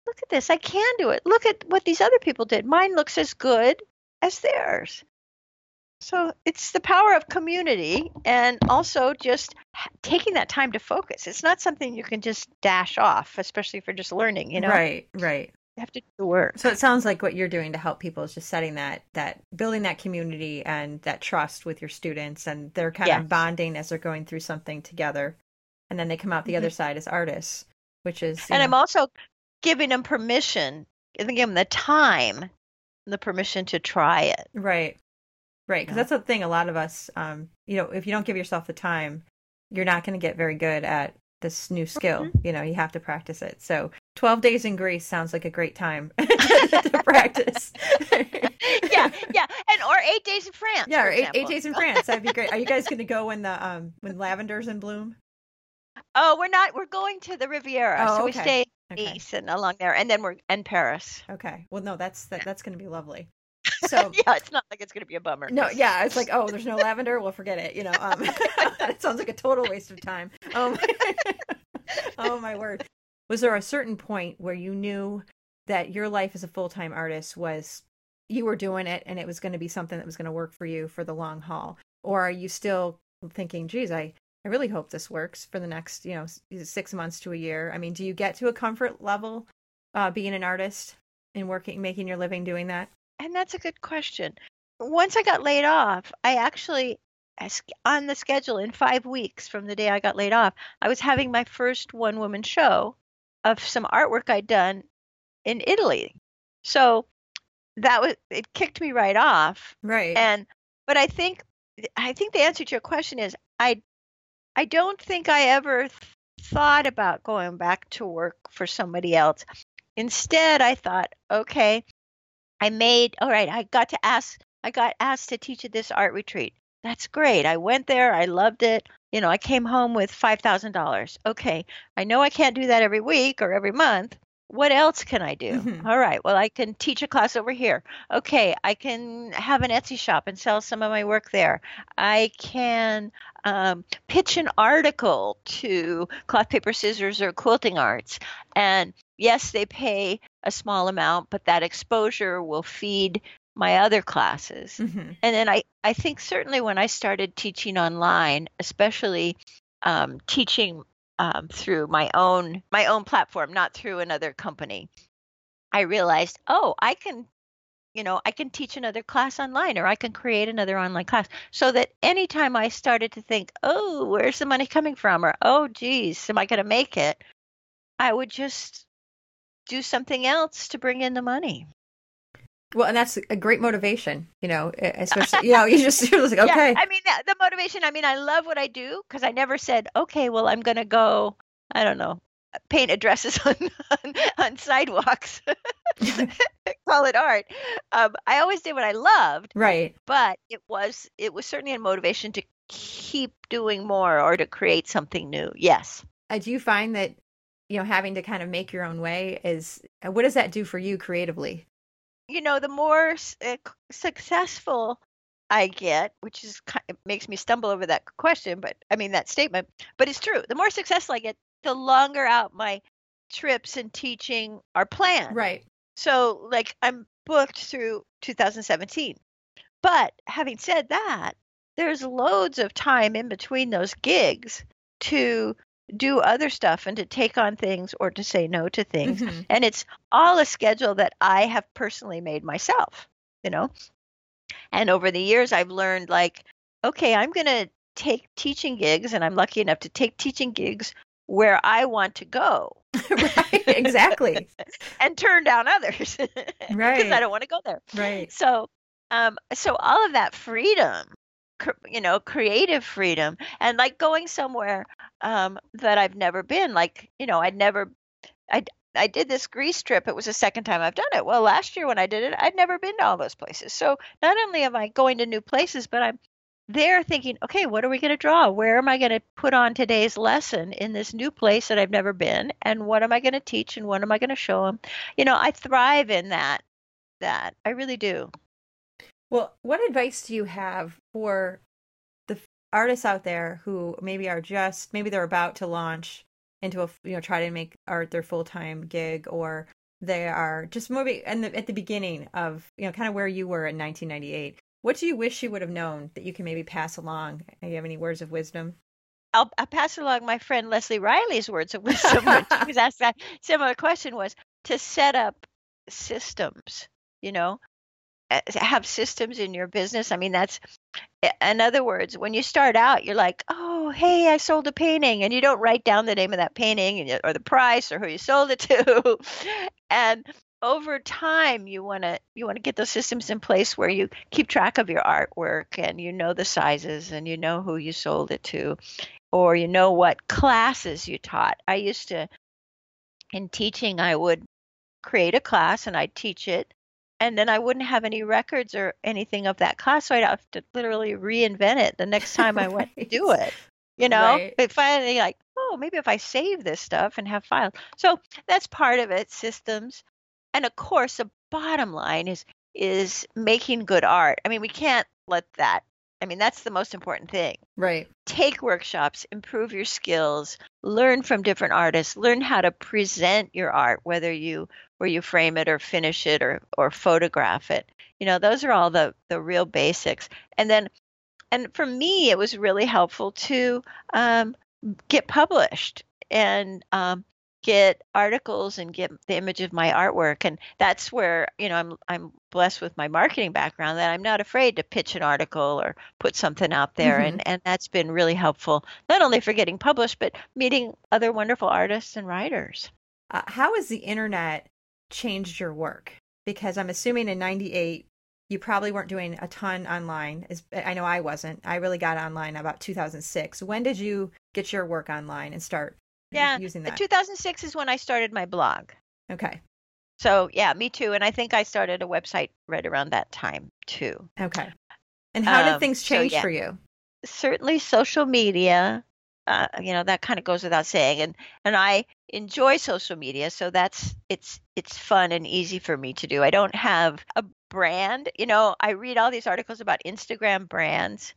look at this. I can do it. Look at what these other people did. Mine looks as good as theirs. So it's the power of community and also just taking that time to focus. It's not something you can just dash off, especially for just learning, you know? Right, right. You have to do the work. So it sounds like what you're doing to help people is just setting that that building that community and that trust with your students and they're kind of bonding as they're going through something together. And then they come out the other side as artists, which is Mm-hmm. And I'm also giving them permission, giving them the time, the permission to try it. Right. Right. Because Yeah. that's the thing. A lot of us, um, you know, if you don't give yourself the time, you're not going to get very good at this new skill. Mm-hmm. You know, you have to practice it. So 12 days in Greece sounds like a great time *laughs* *laughs* to practice. *laughs* yeah, yeah, and or eight days in France. yeah, or eight, eight days in France. That'd be great. Are you guys going to go when the um when lavender's in bloom? Oh, we're not. We're going to the Riviera, Oh, so we stay in Okay. Nice and along there, and then we're in Paris. Okay. Well, no, that's that, that's going to be lovely. So *laughs* yeah, it's not like it's going to be a bummer. no, yeah, it's like, oh, there's no lavender. We'll forget it. You know, um, *laughs* it sounds like a total waste of time. Um, *laughs* oh my word! Was there a certain point where you knew that your life as a full time artist was you were doing it and it was going to be something that was going to work for you for the long haul, or are you still thinking, geez, I I really hope this works for the next you know six months to a year? I mean, do you get to a comfort level uh, being an artist and working, making your living doing that? And that's a good question. Once I got laid off, I actually, on the schedule in five weeks from the day I got laid off, I was having my first one woman show of some artwork I'd done in Italy. So that was, it kicked me right off. Right. And, but I think, I think the answer to your question is I, I don't think I ever th- thought about going back to work for somebody else. Instead, I thought, okay, I made all right, I got to ask I got asked to teach at this art retreat. That's great. I went there, I loved it. You know, I came home with $5,000. Okay. I know I can't do that every week or every month. What else can I do? Mhm. All right. Well, I can teach a class over here. Okay, I can have an Etsy shop and sell some of my work there. I can um, pitch an article to cloth, paper, scissors, or quilting arts. And yes, they pay a small amount, but that exposure will feed my other classes. Mhm. And then I, I think certainly when I started teaching online, especially um, teaching um, through my own my own platform, not through another company, I realized, oh, I can, you know, I can teach another class online, or I can create another online class. So that anytime I started to think, oh, where's the money coming from, or oh, geez, am I going to make it? I would just do something else to bring in the money. Well, and that's a great motivation, you know, especially, *laughs* you know, you just, you're just like, okay. Yeah, I mean, the, the motivation, I mean, I love what I do because I never said, okay, well, I'm going to go, I don't know, paint addresses *laughs* on, on, on sidewalks, *laughs* call it art. Um, I always did what I loved, right. but it was, it was certainly a motivation to keep doing more or to create something new. Yes. Uh, do you find that, you know, having to kind of make your own way is, uh, what does that do for you creatively? you know, the more uh, successful I get, which is it makes me stumble over that question, but I mean that statement, but it's true. The more successful I get, the longer out my trips and teaching are planned. Right. So, like, I'm booked through 2017. But having said that, there's loads of time in between those gigs to do other stuff and to take on things or to say no to things. Mhm. And it's all a schedule that I have personally made myself, you know? And over the years, I've learned, like, okay, I'm going to take teaching gigs, and I'm lucky enough to take teaching gigs where I want to go *laughs* right. Exactly. *laughs* and turn down others *laughs* right. because I don't want to go there. Right. So, um, so all of that freedom, you know, creative freedom, and like going somewhere um, that I've never been. Like, you know, I'd never, I I did this Greece trip. It was the second time I've done it. Well, last year when I did it, I'd never been to all those places. So not only am I going to new places, but I'm there thinking, okay, what are we going to draw? Where am I going to put on today's lesson in this new place that I've never been? And what am I going to teach? And what am I going to show them? You know, I thrive in that. That I really do. Well, what advice do you have for the artists out there who maybe are just maybe they're about to launch into a you know try to make art their full time gig or they are just maybe the, at the beginning of you know kind of where you were in 1998. What do you wish you would have known that you can maybe pass along? Do you have any words of wisdom? I'll, I'll pass along my friend Lesley Riley's words of wisdom she was *laughs* asked that similar question was to set up systems, you know, Uh, have systems in your business. I mean, that's, in other words, when you start out, you're like, oh, hey, I sold a painting, and you don't write down the name of that painting or the price or who you sold it *laughs* to. and over time you want to you want to get those systems in place where you keep track of your artwork and you know the sizes and you know who you sold it to or you know what classes you taught. I used to, in teaching, I would create a class and I'd teach it, and then I wouldn't have any records or anything of that class, so I'd have to literally reinvent it the next time I went to do *laughs* it. You know, Right. but finally, like, oh, maybe if I save this stuff and have files. So that's part of it, systems. And of course, the bottom line is is making good art. I mean, we can't let that. I mean, that's the most important thing. Right. Take workshops, improve your skills, learn from different artists, learn how to present your art, whether you where you frame it or finish it or or photograph it. You know, those are all the the real basics. And then and for me, it was really helpful to um, get published and um, get articles and get the image of my artwork and that's where you know I'm I'm blessed with my marketing background that I'm not afraid to pitch an article or put something out there Mhm. and and that's been really helpful not only for getting published but meeting other wonderful artists and writers. Uh, how has the internet changed your work? Because I'm assuming in '98 you probably weren't doing a ton online. As I know I wasn't. I really got online about 2006. When did you get your work online and start Yeah, using The that? 2006 is when I started my blog. okay. So yeah, me too and I think I started a website right around that time too. Okay. And how did Um, things so change yeah. for you? certainly social media uh, you know that kind of goes without saying and and i enjoy social media so that's it's it's fun and easy for me to do i don't have a brand you know i read all these articles about instagram brands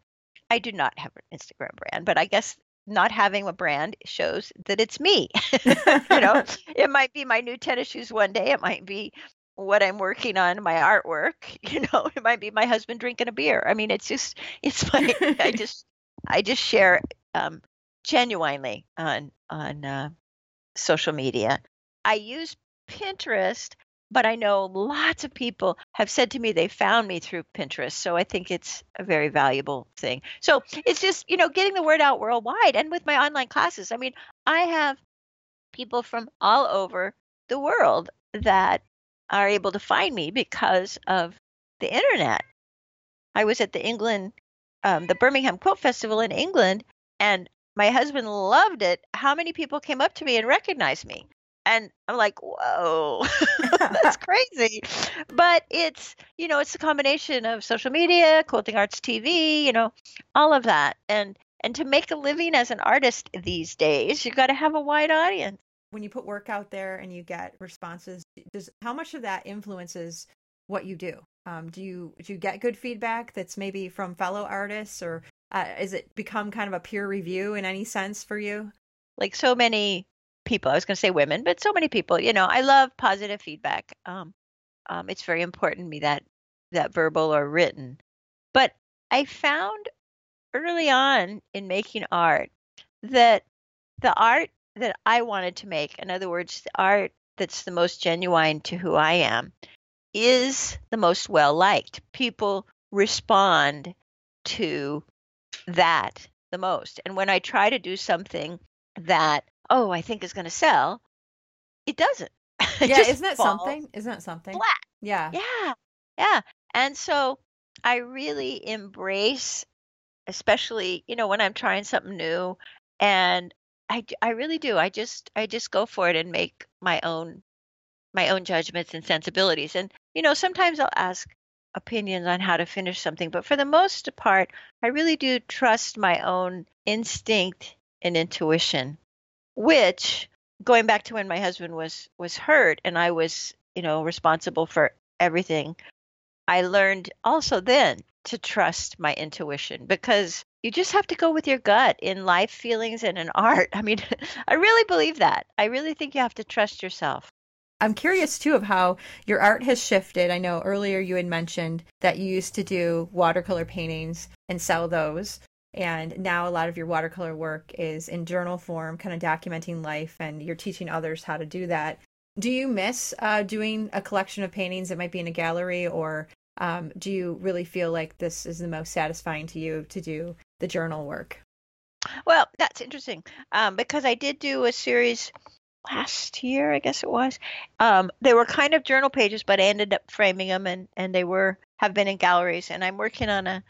i do not have an instagram brand but i guess not having a brand shows that it's me *laughs* you know? *laughs* It might be my new tennis shoes one day it might be what i'm working on my artwork *laughs* you know? It might be my husband drinking a beer. I mean it's just it's my i just i just share um genuinely on on uh, social media. I use pinterest but i know lots of people have said to me they found me through pinterest so i think it's a very valuable thing so it's just you know getting the word out worldwide and with my online classes i mean i have people from all over the world that are able to find me because of the internet. I was at the England, um, the Birmingham Quilt Festival in England, and my husband loved it. How many people came up to me and recognized me? And I'm like, whoa, *laughs* that's *laughs* crazy. But it's, you know, it's a combination of social media, Quilting Arts TV, you know, all of that. And and to make a living as an artist these days, you've got to have a wide audience. when you put work out there and you get responses does how much of that influences what you do um, do you do you get good feedback that's maybe from fellow artists or uh, is it become kind of a peer review in any sense for you like so many people i was going to say women but so many people you know i love positive feedback um, um, it's very important to me that that verbal or written but i found early on in making art that the art that i wanted to make in other words the art that's the most genuine to who i am is the most well liked. People respond to that the most and when i try to do something that oh i think is going to sell it doesn't. *laughs* It yeah isn't that something? Isn't that something? flat. yeah. Yeah. Yeah. And so i really embrace especially you know when i'm trying something new and I, I really do. I just i just go for it and make my own my own judgments and sensibilities. And you know sometimes i'll ask opinions on how to finish something but for the most part i really do trust my own instinct and intuition which going back to when my husband was was hurt and i was you know responsible for everything i learned also then to trust my intuition because you just have to go with your gut in life feelings and in art *laughs* i mean i really believe that i really think you have to trust yourself I'm curious too of how your art has shifted. I know earlier you had mentioned that you used to do watercolor paintings and sell those. And now a lot of your watercolor work is in journal form, kind of documenting life, and you're teaching others how to do that. Do you miss uh, doing a collection of paintings that might be in a gallery, or um, do you really feel like this is the most satisfying to you to do the journal work? Well, that's interesting um, because I did do a series last year, I guess it was. Um, they were kind of journal pages, but I ended up framing them, and and they were have been in galleries. And I'm working on a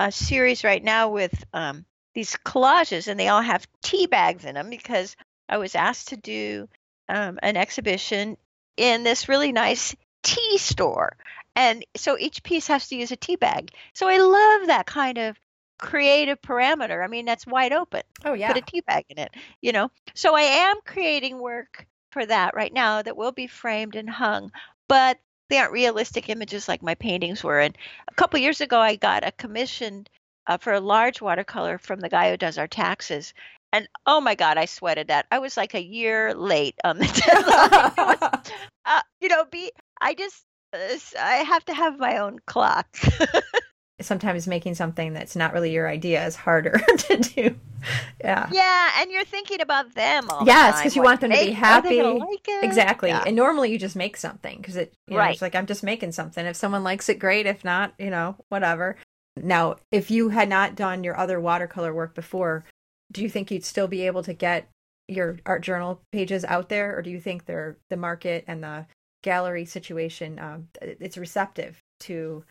a series right now with um, these collages, and they all have tea bags in them because I was asked to do um, an exhibition in this really nice tea store. And so each piece has to use a tea bag. So I love that kind of creative parameter. I mean, that's wide open. Oh yeah, Put a tea bag in it, you know. So I am creating work for that right now that will be framed and hung. But they aren't realistic images like my paintings were. And a couple years ago, I got a commission uh, for a large watercolor from the guy who does our taxes. And oh my God, I sweated that. I was like a year late on the *laughs* deadline. was, *laughs* uh, you know, be I just uh, I have to have my own clock. *laughs* Sometimes making something that's not really your idea is harder *laughs* to do. Yeah. Yeah, and you're thinking about them all. Yes, because you want them to be happy. Like exactly. Yeah. And normally you just make something because it, you know, Right. it's like I'm just making something. If someone likes it, great. If not, you know, whatever. Now, if you had not done your other watercolor work before, do you think you'd still be able to get your art journal pages out there, or do you think they're the market and the gallery situation um, it's receptive to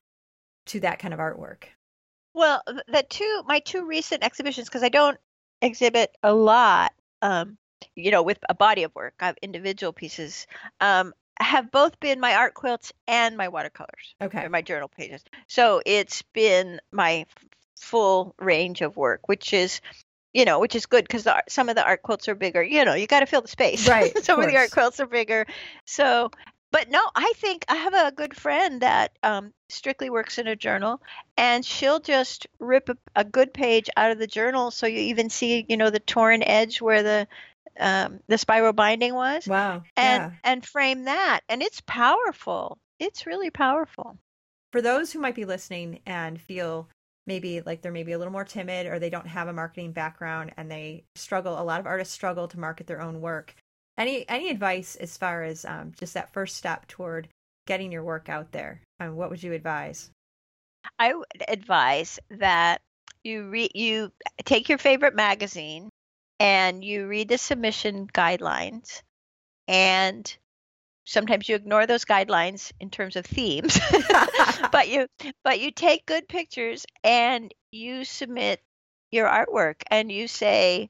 to that kind of artwork? Well, the two my two recent exhibitions because I don't exhibit a lot, um, you know, with a body of work. I have individual pieces. Um, have both been my art quilts and my watercolors. Okay. my journal pages. So it's been my full range of work, which is, you know, which is good because some of the art quilts are bigger. You know, you got to fill the space. Right, *laughs* some of the art quilts are bigger. So, but no, I think I have a good friend that um, strictly works in a journal, and she'll just rip a, a good page out of the journal, so you even see, you know, the torn edge where the um, the spiral binding was Wow. and yeah. and frame that and it's powerful it's really powerful for those who might be listening and feel maybe like they're maybe a little more timid or they don't have a marketing background and they struggle a lot of artists struggle to market their own work any any advice as far as um, just that first step toward getting your work out there? Um, what would you advise? I would advise that you read you take your favorite magazine and you read the submission guidelines and sometimes you ignore those guidelines in terms of themes *laughs* but you but you take good pictures and you submit your artwork and you say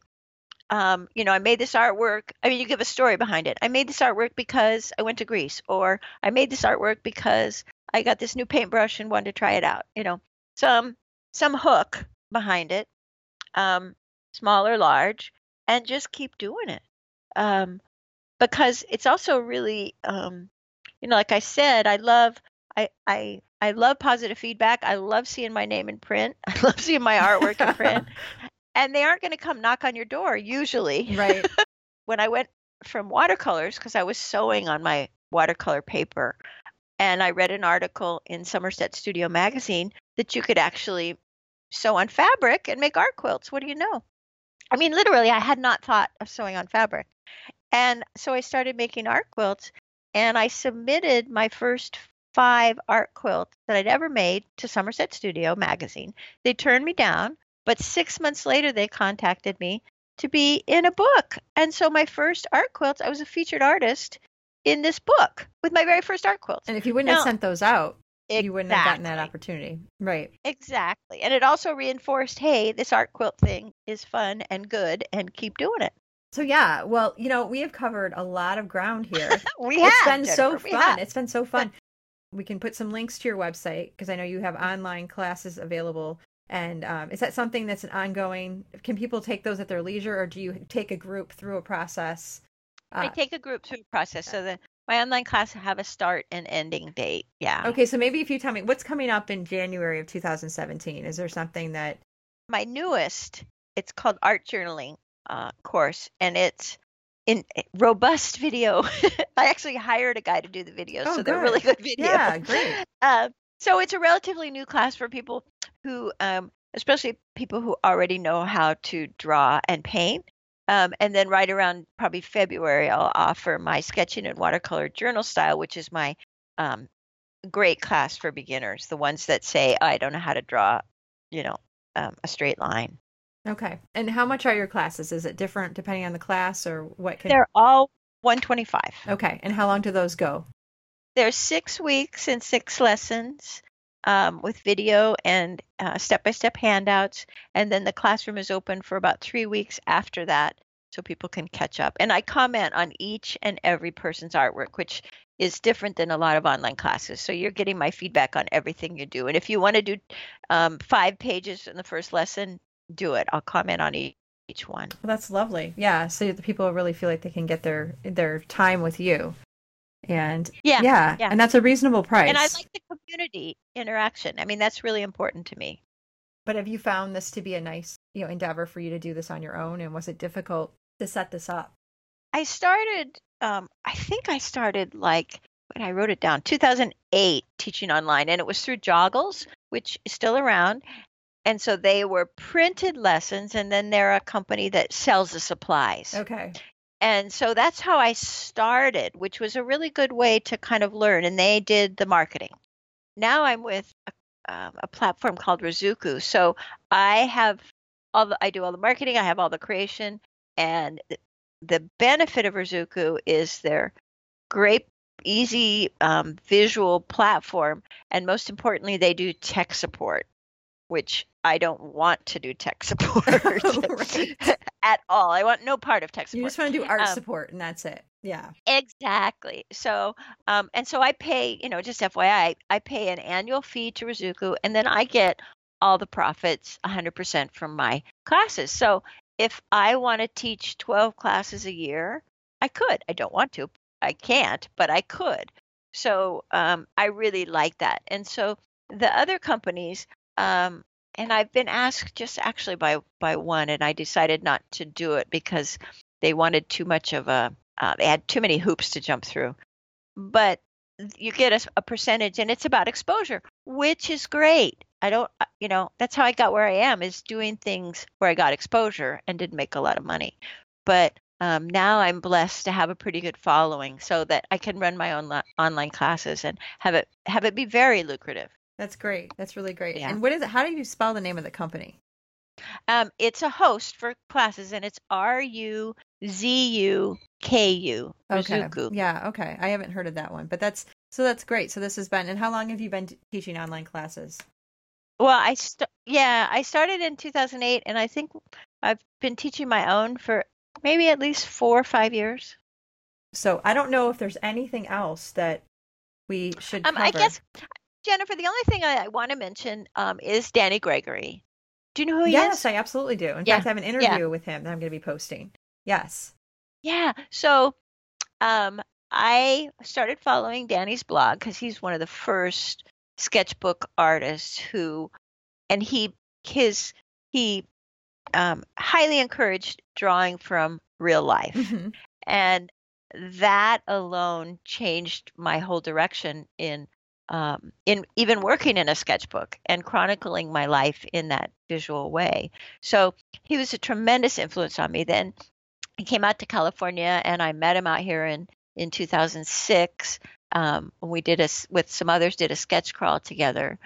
um, you know i made this artwork i mean you give a story behind it i made this artwork because i went to greece or i made this artwork because i got this new paintbrush and wanted to try it out you know some some hook behind it um, small or large and just keep doing it um, because it's also really um, you know like i said i love I, I I love positive feedback. I love seeing my name in print. *laughs* I love seeing my artwork in print. *laughs* And they aren't going to come knock on your door usually. right *laughs* When I went from watercolors because I was sewing on my watercolor paper and I read an article in Somerset Studio magazine that you could actually sew on fabric and make art quilts. What do you know? I mean, literally, I had not thought of sewing on fabric. And so I started making art quilts and I submitted my first five art quilts that I'd ever made to Somerset Studio magazine. They turned me down, but six months later, they contacted me to be in a book. And so my first art quilts, I was a featured artist in this book with my very first art quilts. and if you wouldn't Now- have sent those out you wouldn't have gotten that opportunity right Exactly. And it also reinforced hey, this art quilt thing is fun and good and keep doing it. so yeah well you know we have covered a lot of ground here *laughs* We it's have. been so we fun. It's been so fun. We can put some links to your website because I know you have online classes available. And um, is that something that's an ongoing? Can people take those at their leisure, or do you take a group through a process? I Uh, take a group through a process. So the my online class have a start and ending date. Yeah. okay, so maybe if you tell me what's coming up in January of 2017, is there something that? my newest it's called art journaling uh, course and it's in eh, robust video *laughs* i actually hired a guy to do the videos Oh, so they're really good *laughs* video Yeah, great. uh, so it's a relatively new class for people who um, especially people who already know how to draw and paint um, and then right around probably february i'll offer my sketching and watercolor journal style which is my um, great class for beginners the ones that say i don't know how to draw you know um, a straight line Okay, and how much are your classes? Is it different depending on the class, or what? Can... They're all 125. Okay, and how long do those go? There's six weeks and six lessons um, with video and uh, step-by-step handouts, and then the classroom is open for about three weeks after that, so people can catch up. And I comment on each and every person's artwork, which is different than a lot of online classes. So you're getting my feedback on everything you do. And if you want to do um, five pages in the first lesson, do it. I'll comment on each, each one. Well, that's lovely. Yeah, so the people really feel like they can get their their time with you. And Yeah, yeah, yeah. and that's a reasonable price. And I like the community interaction. I mean, that's really important to me. But have you found this to be a nice, you know, endeavor for you to do this on your own? And was it difficult to set this up? I started, um, I think I started like when I wrote it down, 2008, teaching online, and it was through Joggles, which is still around. And so they were printed lessons, and then they're a company that sells the supplies. Okay. And so that's how I started, which was a really good way to kind of learn. And they did the marketing. Now I'm with a, um, a platform called Ruzuku. So I have all the, I do all the marketing, I have all the creation, and the benefit of Ruzuku is their great, easy um, visual platform, and most importantly, they do tech support, which I don't want to do tech *laughs* support *laughs* at all. I want no part of tech support. You just want to do art Um, support and that's it. Yeah. Exactly. So, um, and so I pay, you know, just FYI, I pay an annual fee to Ruzuku, and then I get all the profits 100% from my classes. So, if I want to teach 12 classes a year, I could. I don't want to. I can't, but I could. So, um, I really like that. And so, the other companies, um, and I've been asked just actually by by one, and I decided not to do it because they wanted too much of a uh, they had too many hoops to jump through. But you get a, a percentage, and it's about exposure, which is great. I don't, uh, you know, that's how I got where I am is doing things where I got exposure and didn't make a lot of money. But um, now I'm blessed to have a pretty good following, so that I can run my own li- online classes and have it have it be very lucrative. That's great. That's really great. Yeah. And what is it? How do you spell the name of the company? Um, it's a host for classes, and it's R U Z U K U. Okay. Ruzuku. Yeah. Okay. I haven't heard of that one, but that's so that's great. So this has been. And how long have you been teaching online classes? Well, I st- yeah, I started in 2008, and I think I've been teaching my own for maybe at least four or five years. So I don't know if there's anything else that we should. Um, I guess Jennifer, the only thing I, I want to mention um, is Danny Gregory. Do you know who he Yes, is? Yes, I absolutely do. In Yeah, fact, I have an interview with him that I'm going to be posting. Yes. Yeah. So, um, I started following Danny's blog because he's one of the first sketchbook artists who, and he his he um, highly encouraged drawing from real life. Mhm. and that alone changed my whole direction in um, in even working in a sketchbook and chronicling my life in that visual way. So he was a tremendous influence on me. Then he came out to California, and I met him out here in in 2006. Um, we did a with some others did a sketch crawl together.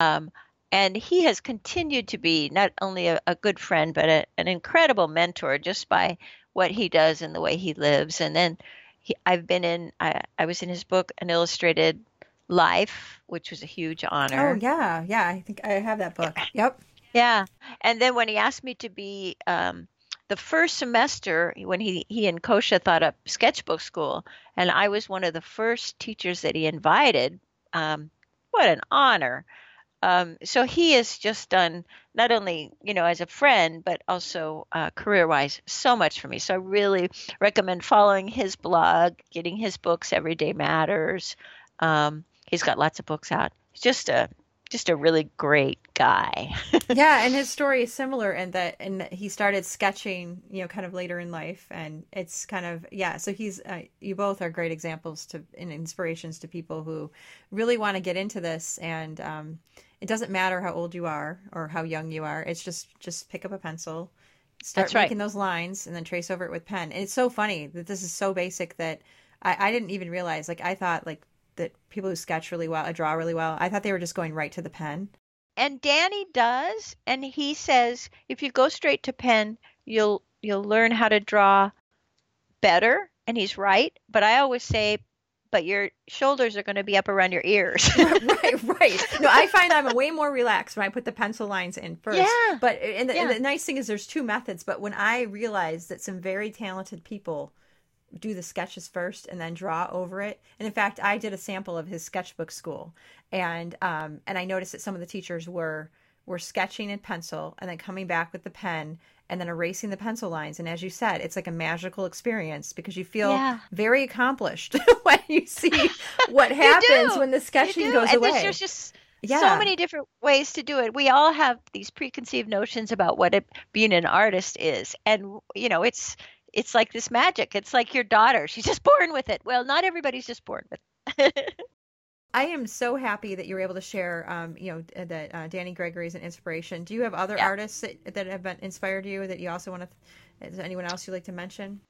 Um, and he has continued to be not only a, a good friend but a, an incredible mentor just by what he does and the way he lives. And then he, I've been in, I, I was in his book, An Illustrated Life, which was a huge honor. Oh yeah, yeah. I think I have that book. Yep. Yeah. And then when he asked me to be um, the first semester, when he, he and Koosje thought up Sketchbook Skool, and I was one of the first teachers that he invited, um, what an honor. Um, so he has just done not only, you know, as a friend, but also uh, career wise, so much for me. So I really recommend following his blog, getting his books, Everyday Matters. Um, he's got lots of books out. He's just a just a really great guy. *laughs* yeah, and his story is similar in that, and he started sketching, you know, kind of later in life, and it's kind of yeah. So he's, uh, you both are great examples to and inspirations to people who really want to get into this, and um, it doesn't matter how old you are or how young you are. It's just just pick up a pencil, start That's right. making those lines, and then trace over it with pen. And it's so funny that this is so basic that I, I didn't even realize. Like I thought, like that people who sketch really well, uh, draw really well. I thought they were just going right to the pen. and Danny does, and he says if you go straight to pen, you'll you'll learn how to draw better, and he's right. But I always say, but your shoulders are going to be up around your ears. *laughs* right, right. *laughs* No, I find I'm way more relaxed when I put the pencil lines in first. Yeah. But and the, and the nice thing is there's two methods. But when I realized that some very talented people do the sketches first and then draw over it, and in fact, I did a sample of his Sketchbook Skool, and um and I noticed that some of the teachers were were sketching in pencil and then coming back with the pen and then erasing the pencil lines. And as you said, it's like a magical experience because you feel Yeah. very accomplished *laughs* when you see *laughs* what happens when the sketching goes and away. there's there's just Yeah. so many different ways to do it. We all have these preconceived notions about what it, being an artist is, and you know, it's it's like this magic. It's like your daughter; she's just *laughs* born with it. Well, not everybody's just born with. it. *laughs* I am so happy that you were able to share, um, you know, that uh, Danny Gregory is an inspiration. Do you have other Yeah. artists that, that have been inspired you that you also want to? Is there anyone else you'd like to mention?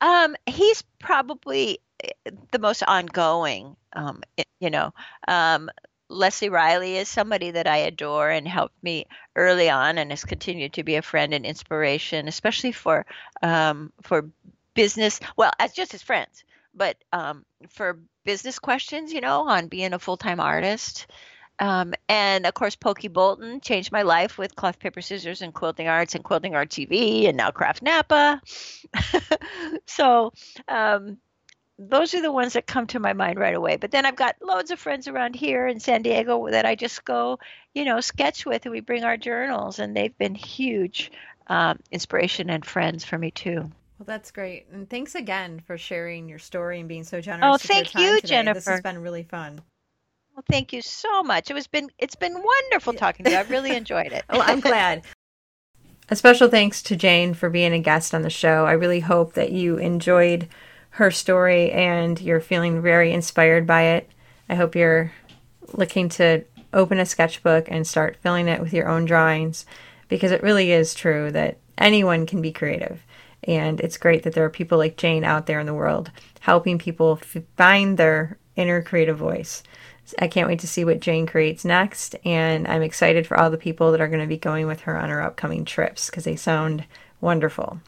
Um, he's probably eh, the most ongoing. Um, you know, um, Lesley Riley is somebody that I adore and helped me early on, and has continued to be a friend and inspiration, especially for um, for business. Well, as just as friends, but um, for business questions, you know, on being a full time artist. Um, and of course, Pokey Bolton changed my life with cloth, paper, scissors, and quilting arts, and quilting art TV, and now Craft Napa. *laughs* so um, those are the ones that come to my mind right away. But then I've got loads of friends around here in San Diego that I just go, you know, sketch with, and we bring our journals, and they've been huge um, inspiration and friends for me too. Well, that's great, and thanks again for sharing your story and being so generous. Oh, with your thank time you, today. This has been really fun. Well, thank you so much. It was been it's been wonderful talking to you. I've really enjoyed it. *laughs* Oh, I'm glad. A special thanks to Jane for being a guest on the show. I really hope that you enjoyed her story and you're feeling very inspired by it. I hope you're looking to open a sketchbook and start filling it with your own drawings because it really is true that anyone can be creative. And it's great that there are people like Jane out there in the world helping people f- find their inner creative voice. I can't wait to see what Jane creates next, and I'm excited for all the people that are going to be going with her on her upcoming trips because they sound wonderful.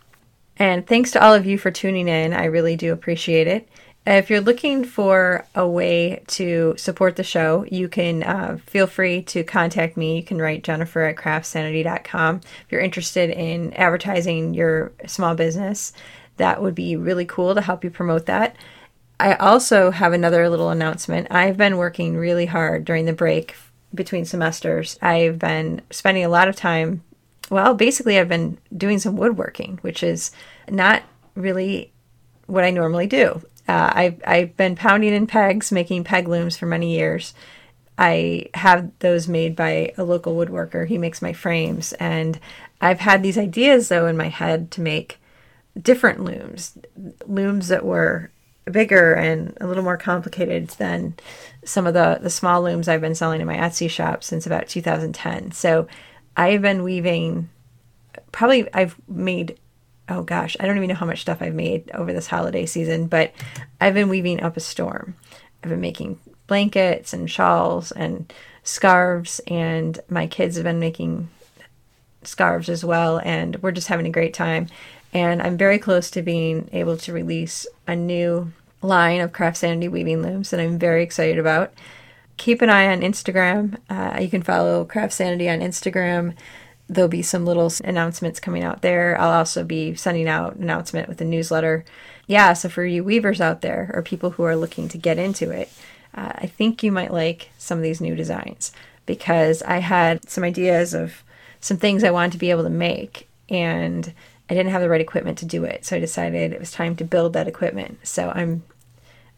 And thanks to all of you for tuning in. I really do appreciate it. If you're looking for a way to support the show, you can uh, feel free to contact me. You can write Jennifer at craftsanity.com. If you're interested in advertising your small business, that would be really cool to help you promote that. I also have another little announcement. I've been working really hard during the break between semesters. I've been spending a lot of time, well, basically, I've been doing some woodworking, which is not really what I normally do. Uh, I've, I've been pounding in pegs, making peg looms for many years. I have those made by a local woodworker. He makes my frames. And I've had these ideas, though, in my head to make different looms, looms that were bigger and a little more complicated than some of the, the small looms I've been selling in my Etsy shop since about 2010. So I've been weaving, probably, I've made, oh gosh, I don't even know how much stuff I've made over this holiday season, but I've been weaving up a storm. I've been making blankets and shawls and scarves, and my kids have been making scarves as well, and we're just having a great time. And I'm very close to being able to release a new line of Craft Sanity weaving looms that I'm very excited about. Keep an eye on Instagram. Uh, you can follow Craft Sanity on Instagram. There'll be some little announcements coming out there. I'll also be sending out an announcement with a newsletter. Yeah, so for you weavers out there or people who are looking to get into it, uh, I think you might like some of these new designs because I had some ideas of some things I wanted to be able to make and I didn't have the right equipment to do it. So I decided it was time to build that equipment. So I'm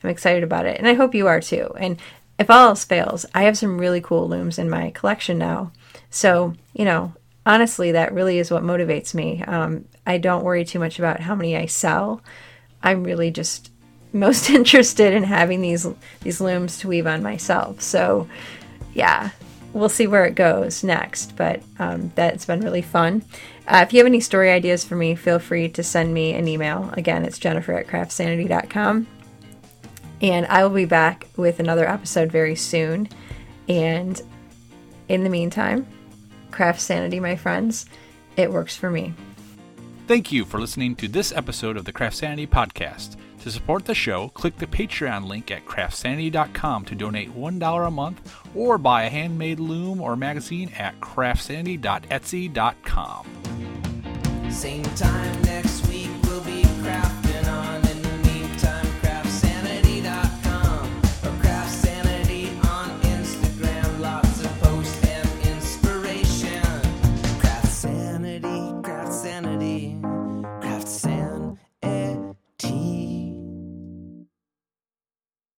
I'm excited about it and I hope you are too. And if all else fails, I have some really cool looms in my collection now. So, you know, honestly, that really is what motivates me. Um, I don't worry too much about how many I sell. I'm really just *laughs* most interested in having these these looms to weave on myself. So, yeah, we'll see where it goes next. But um, that's been really fun. Uh, if you have any story ideas for me, feel free to send me an email. Again, it's jennifer at craftsanity.com. And I will be back with another episode very soon. And in the meantime, craft sanity, my friends. It works for me. Thank you for listening to this episode of the Craft Sanity Podcast. To support the show, click the Patreon link at craftsanity.com to donate $1 a month or buy a handmade loom or magazine at craftsanity.etsy.com. Same time next week we'll be crafting.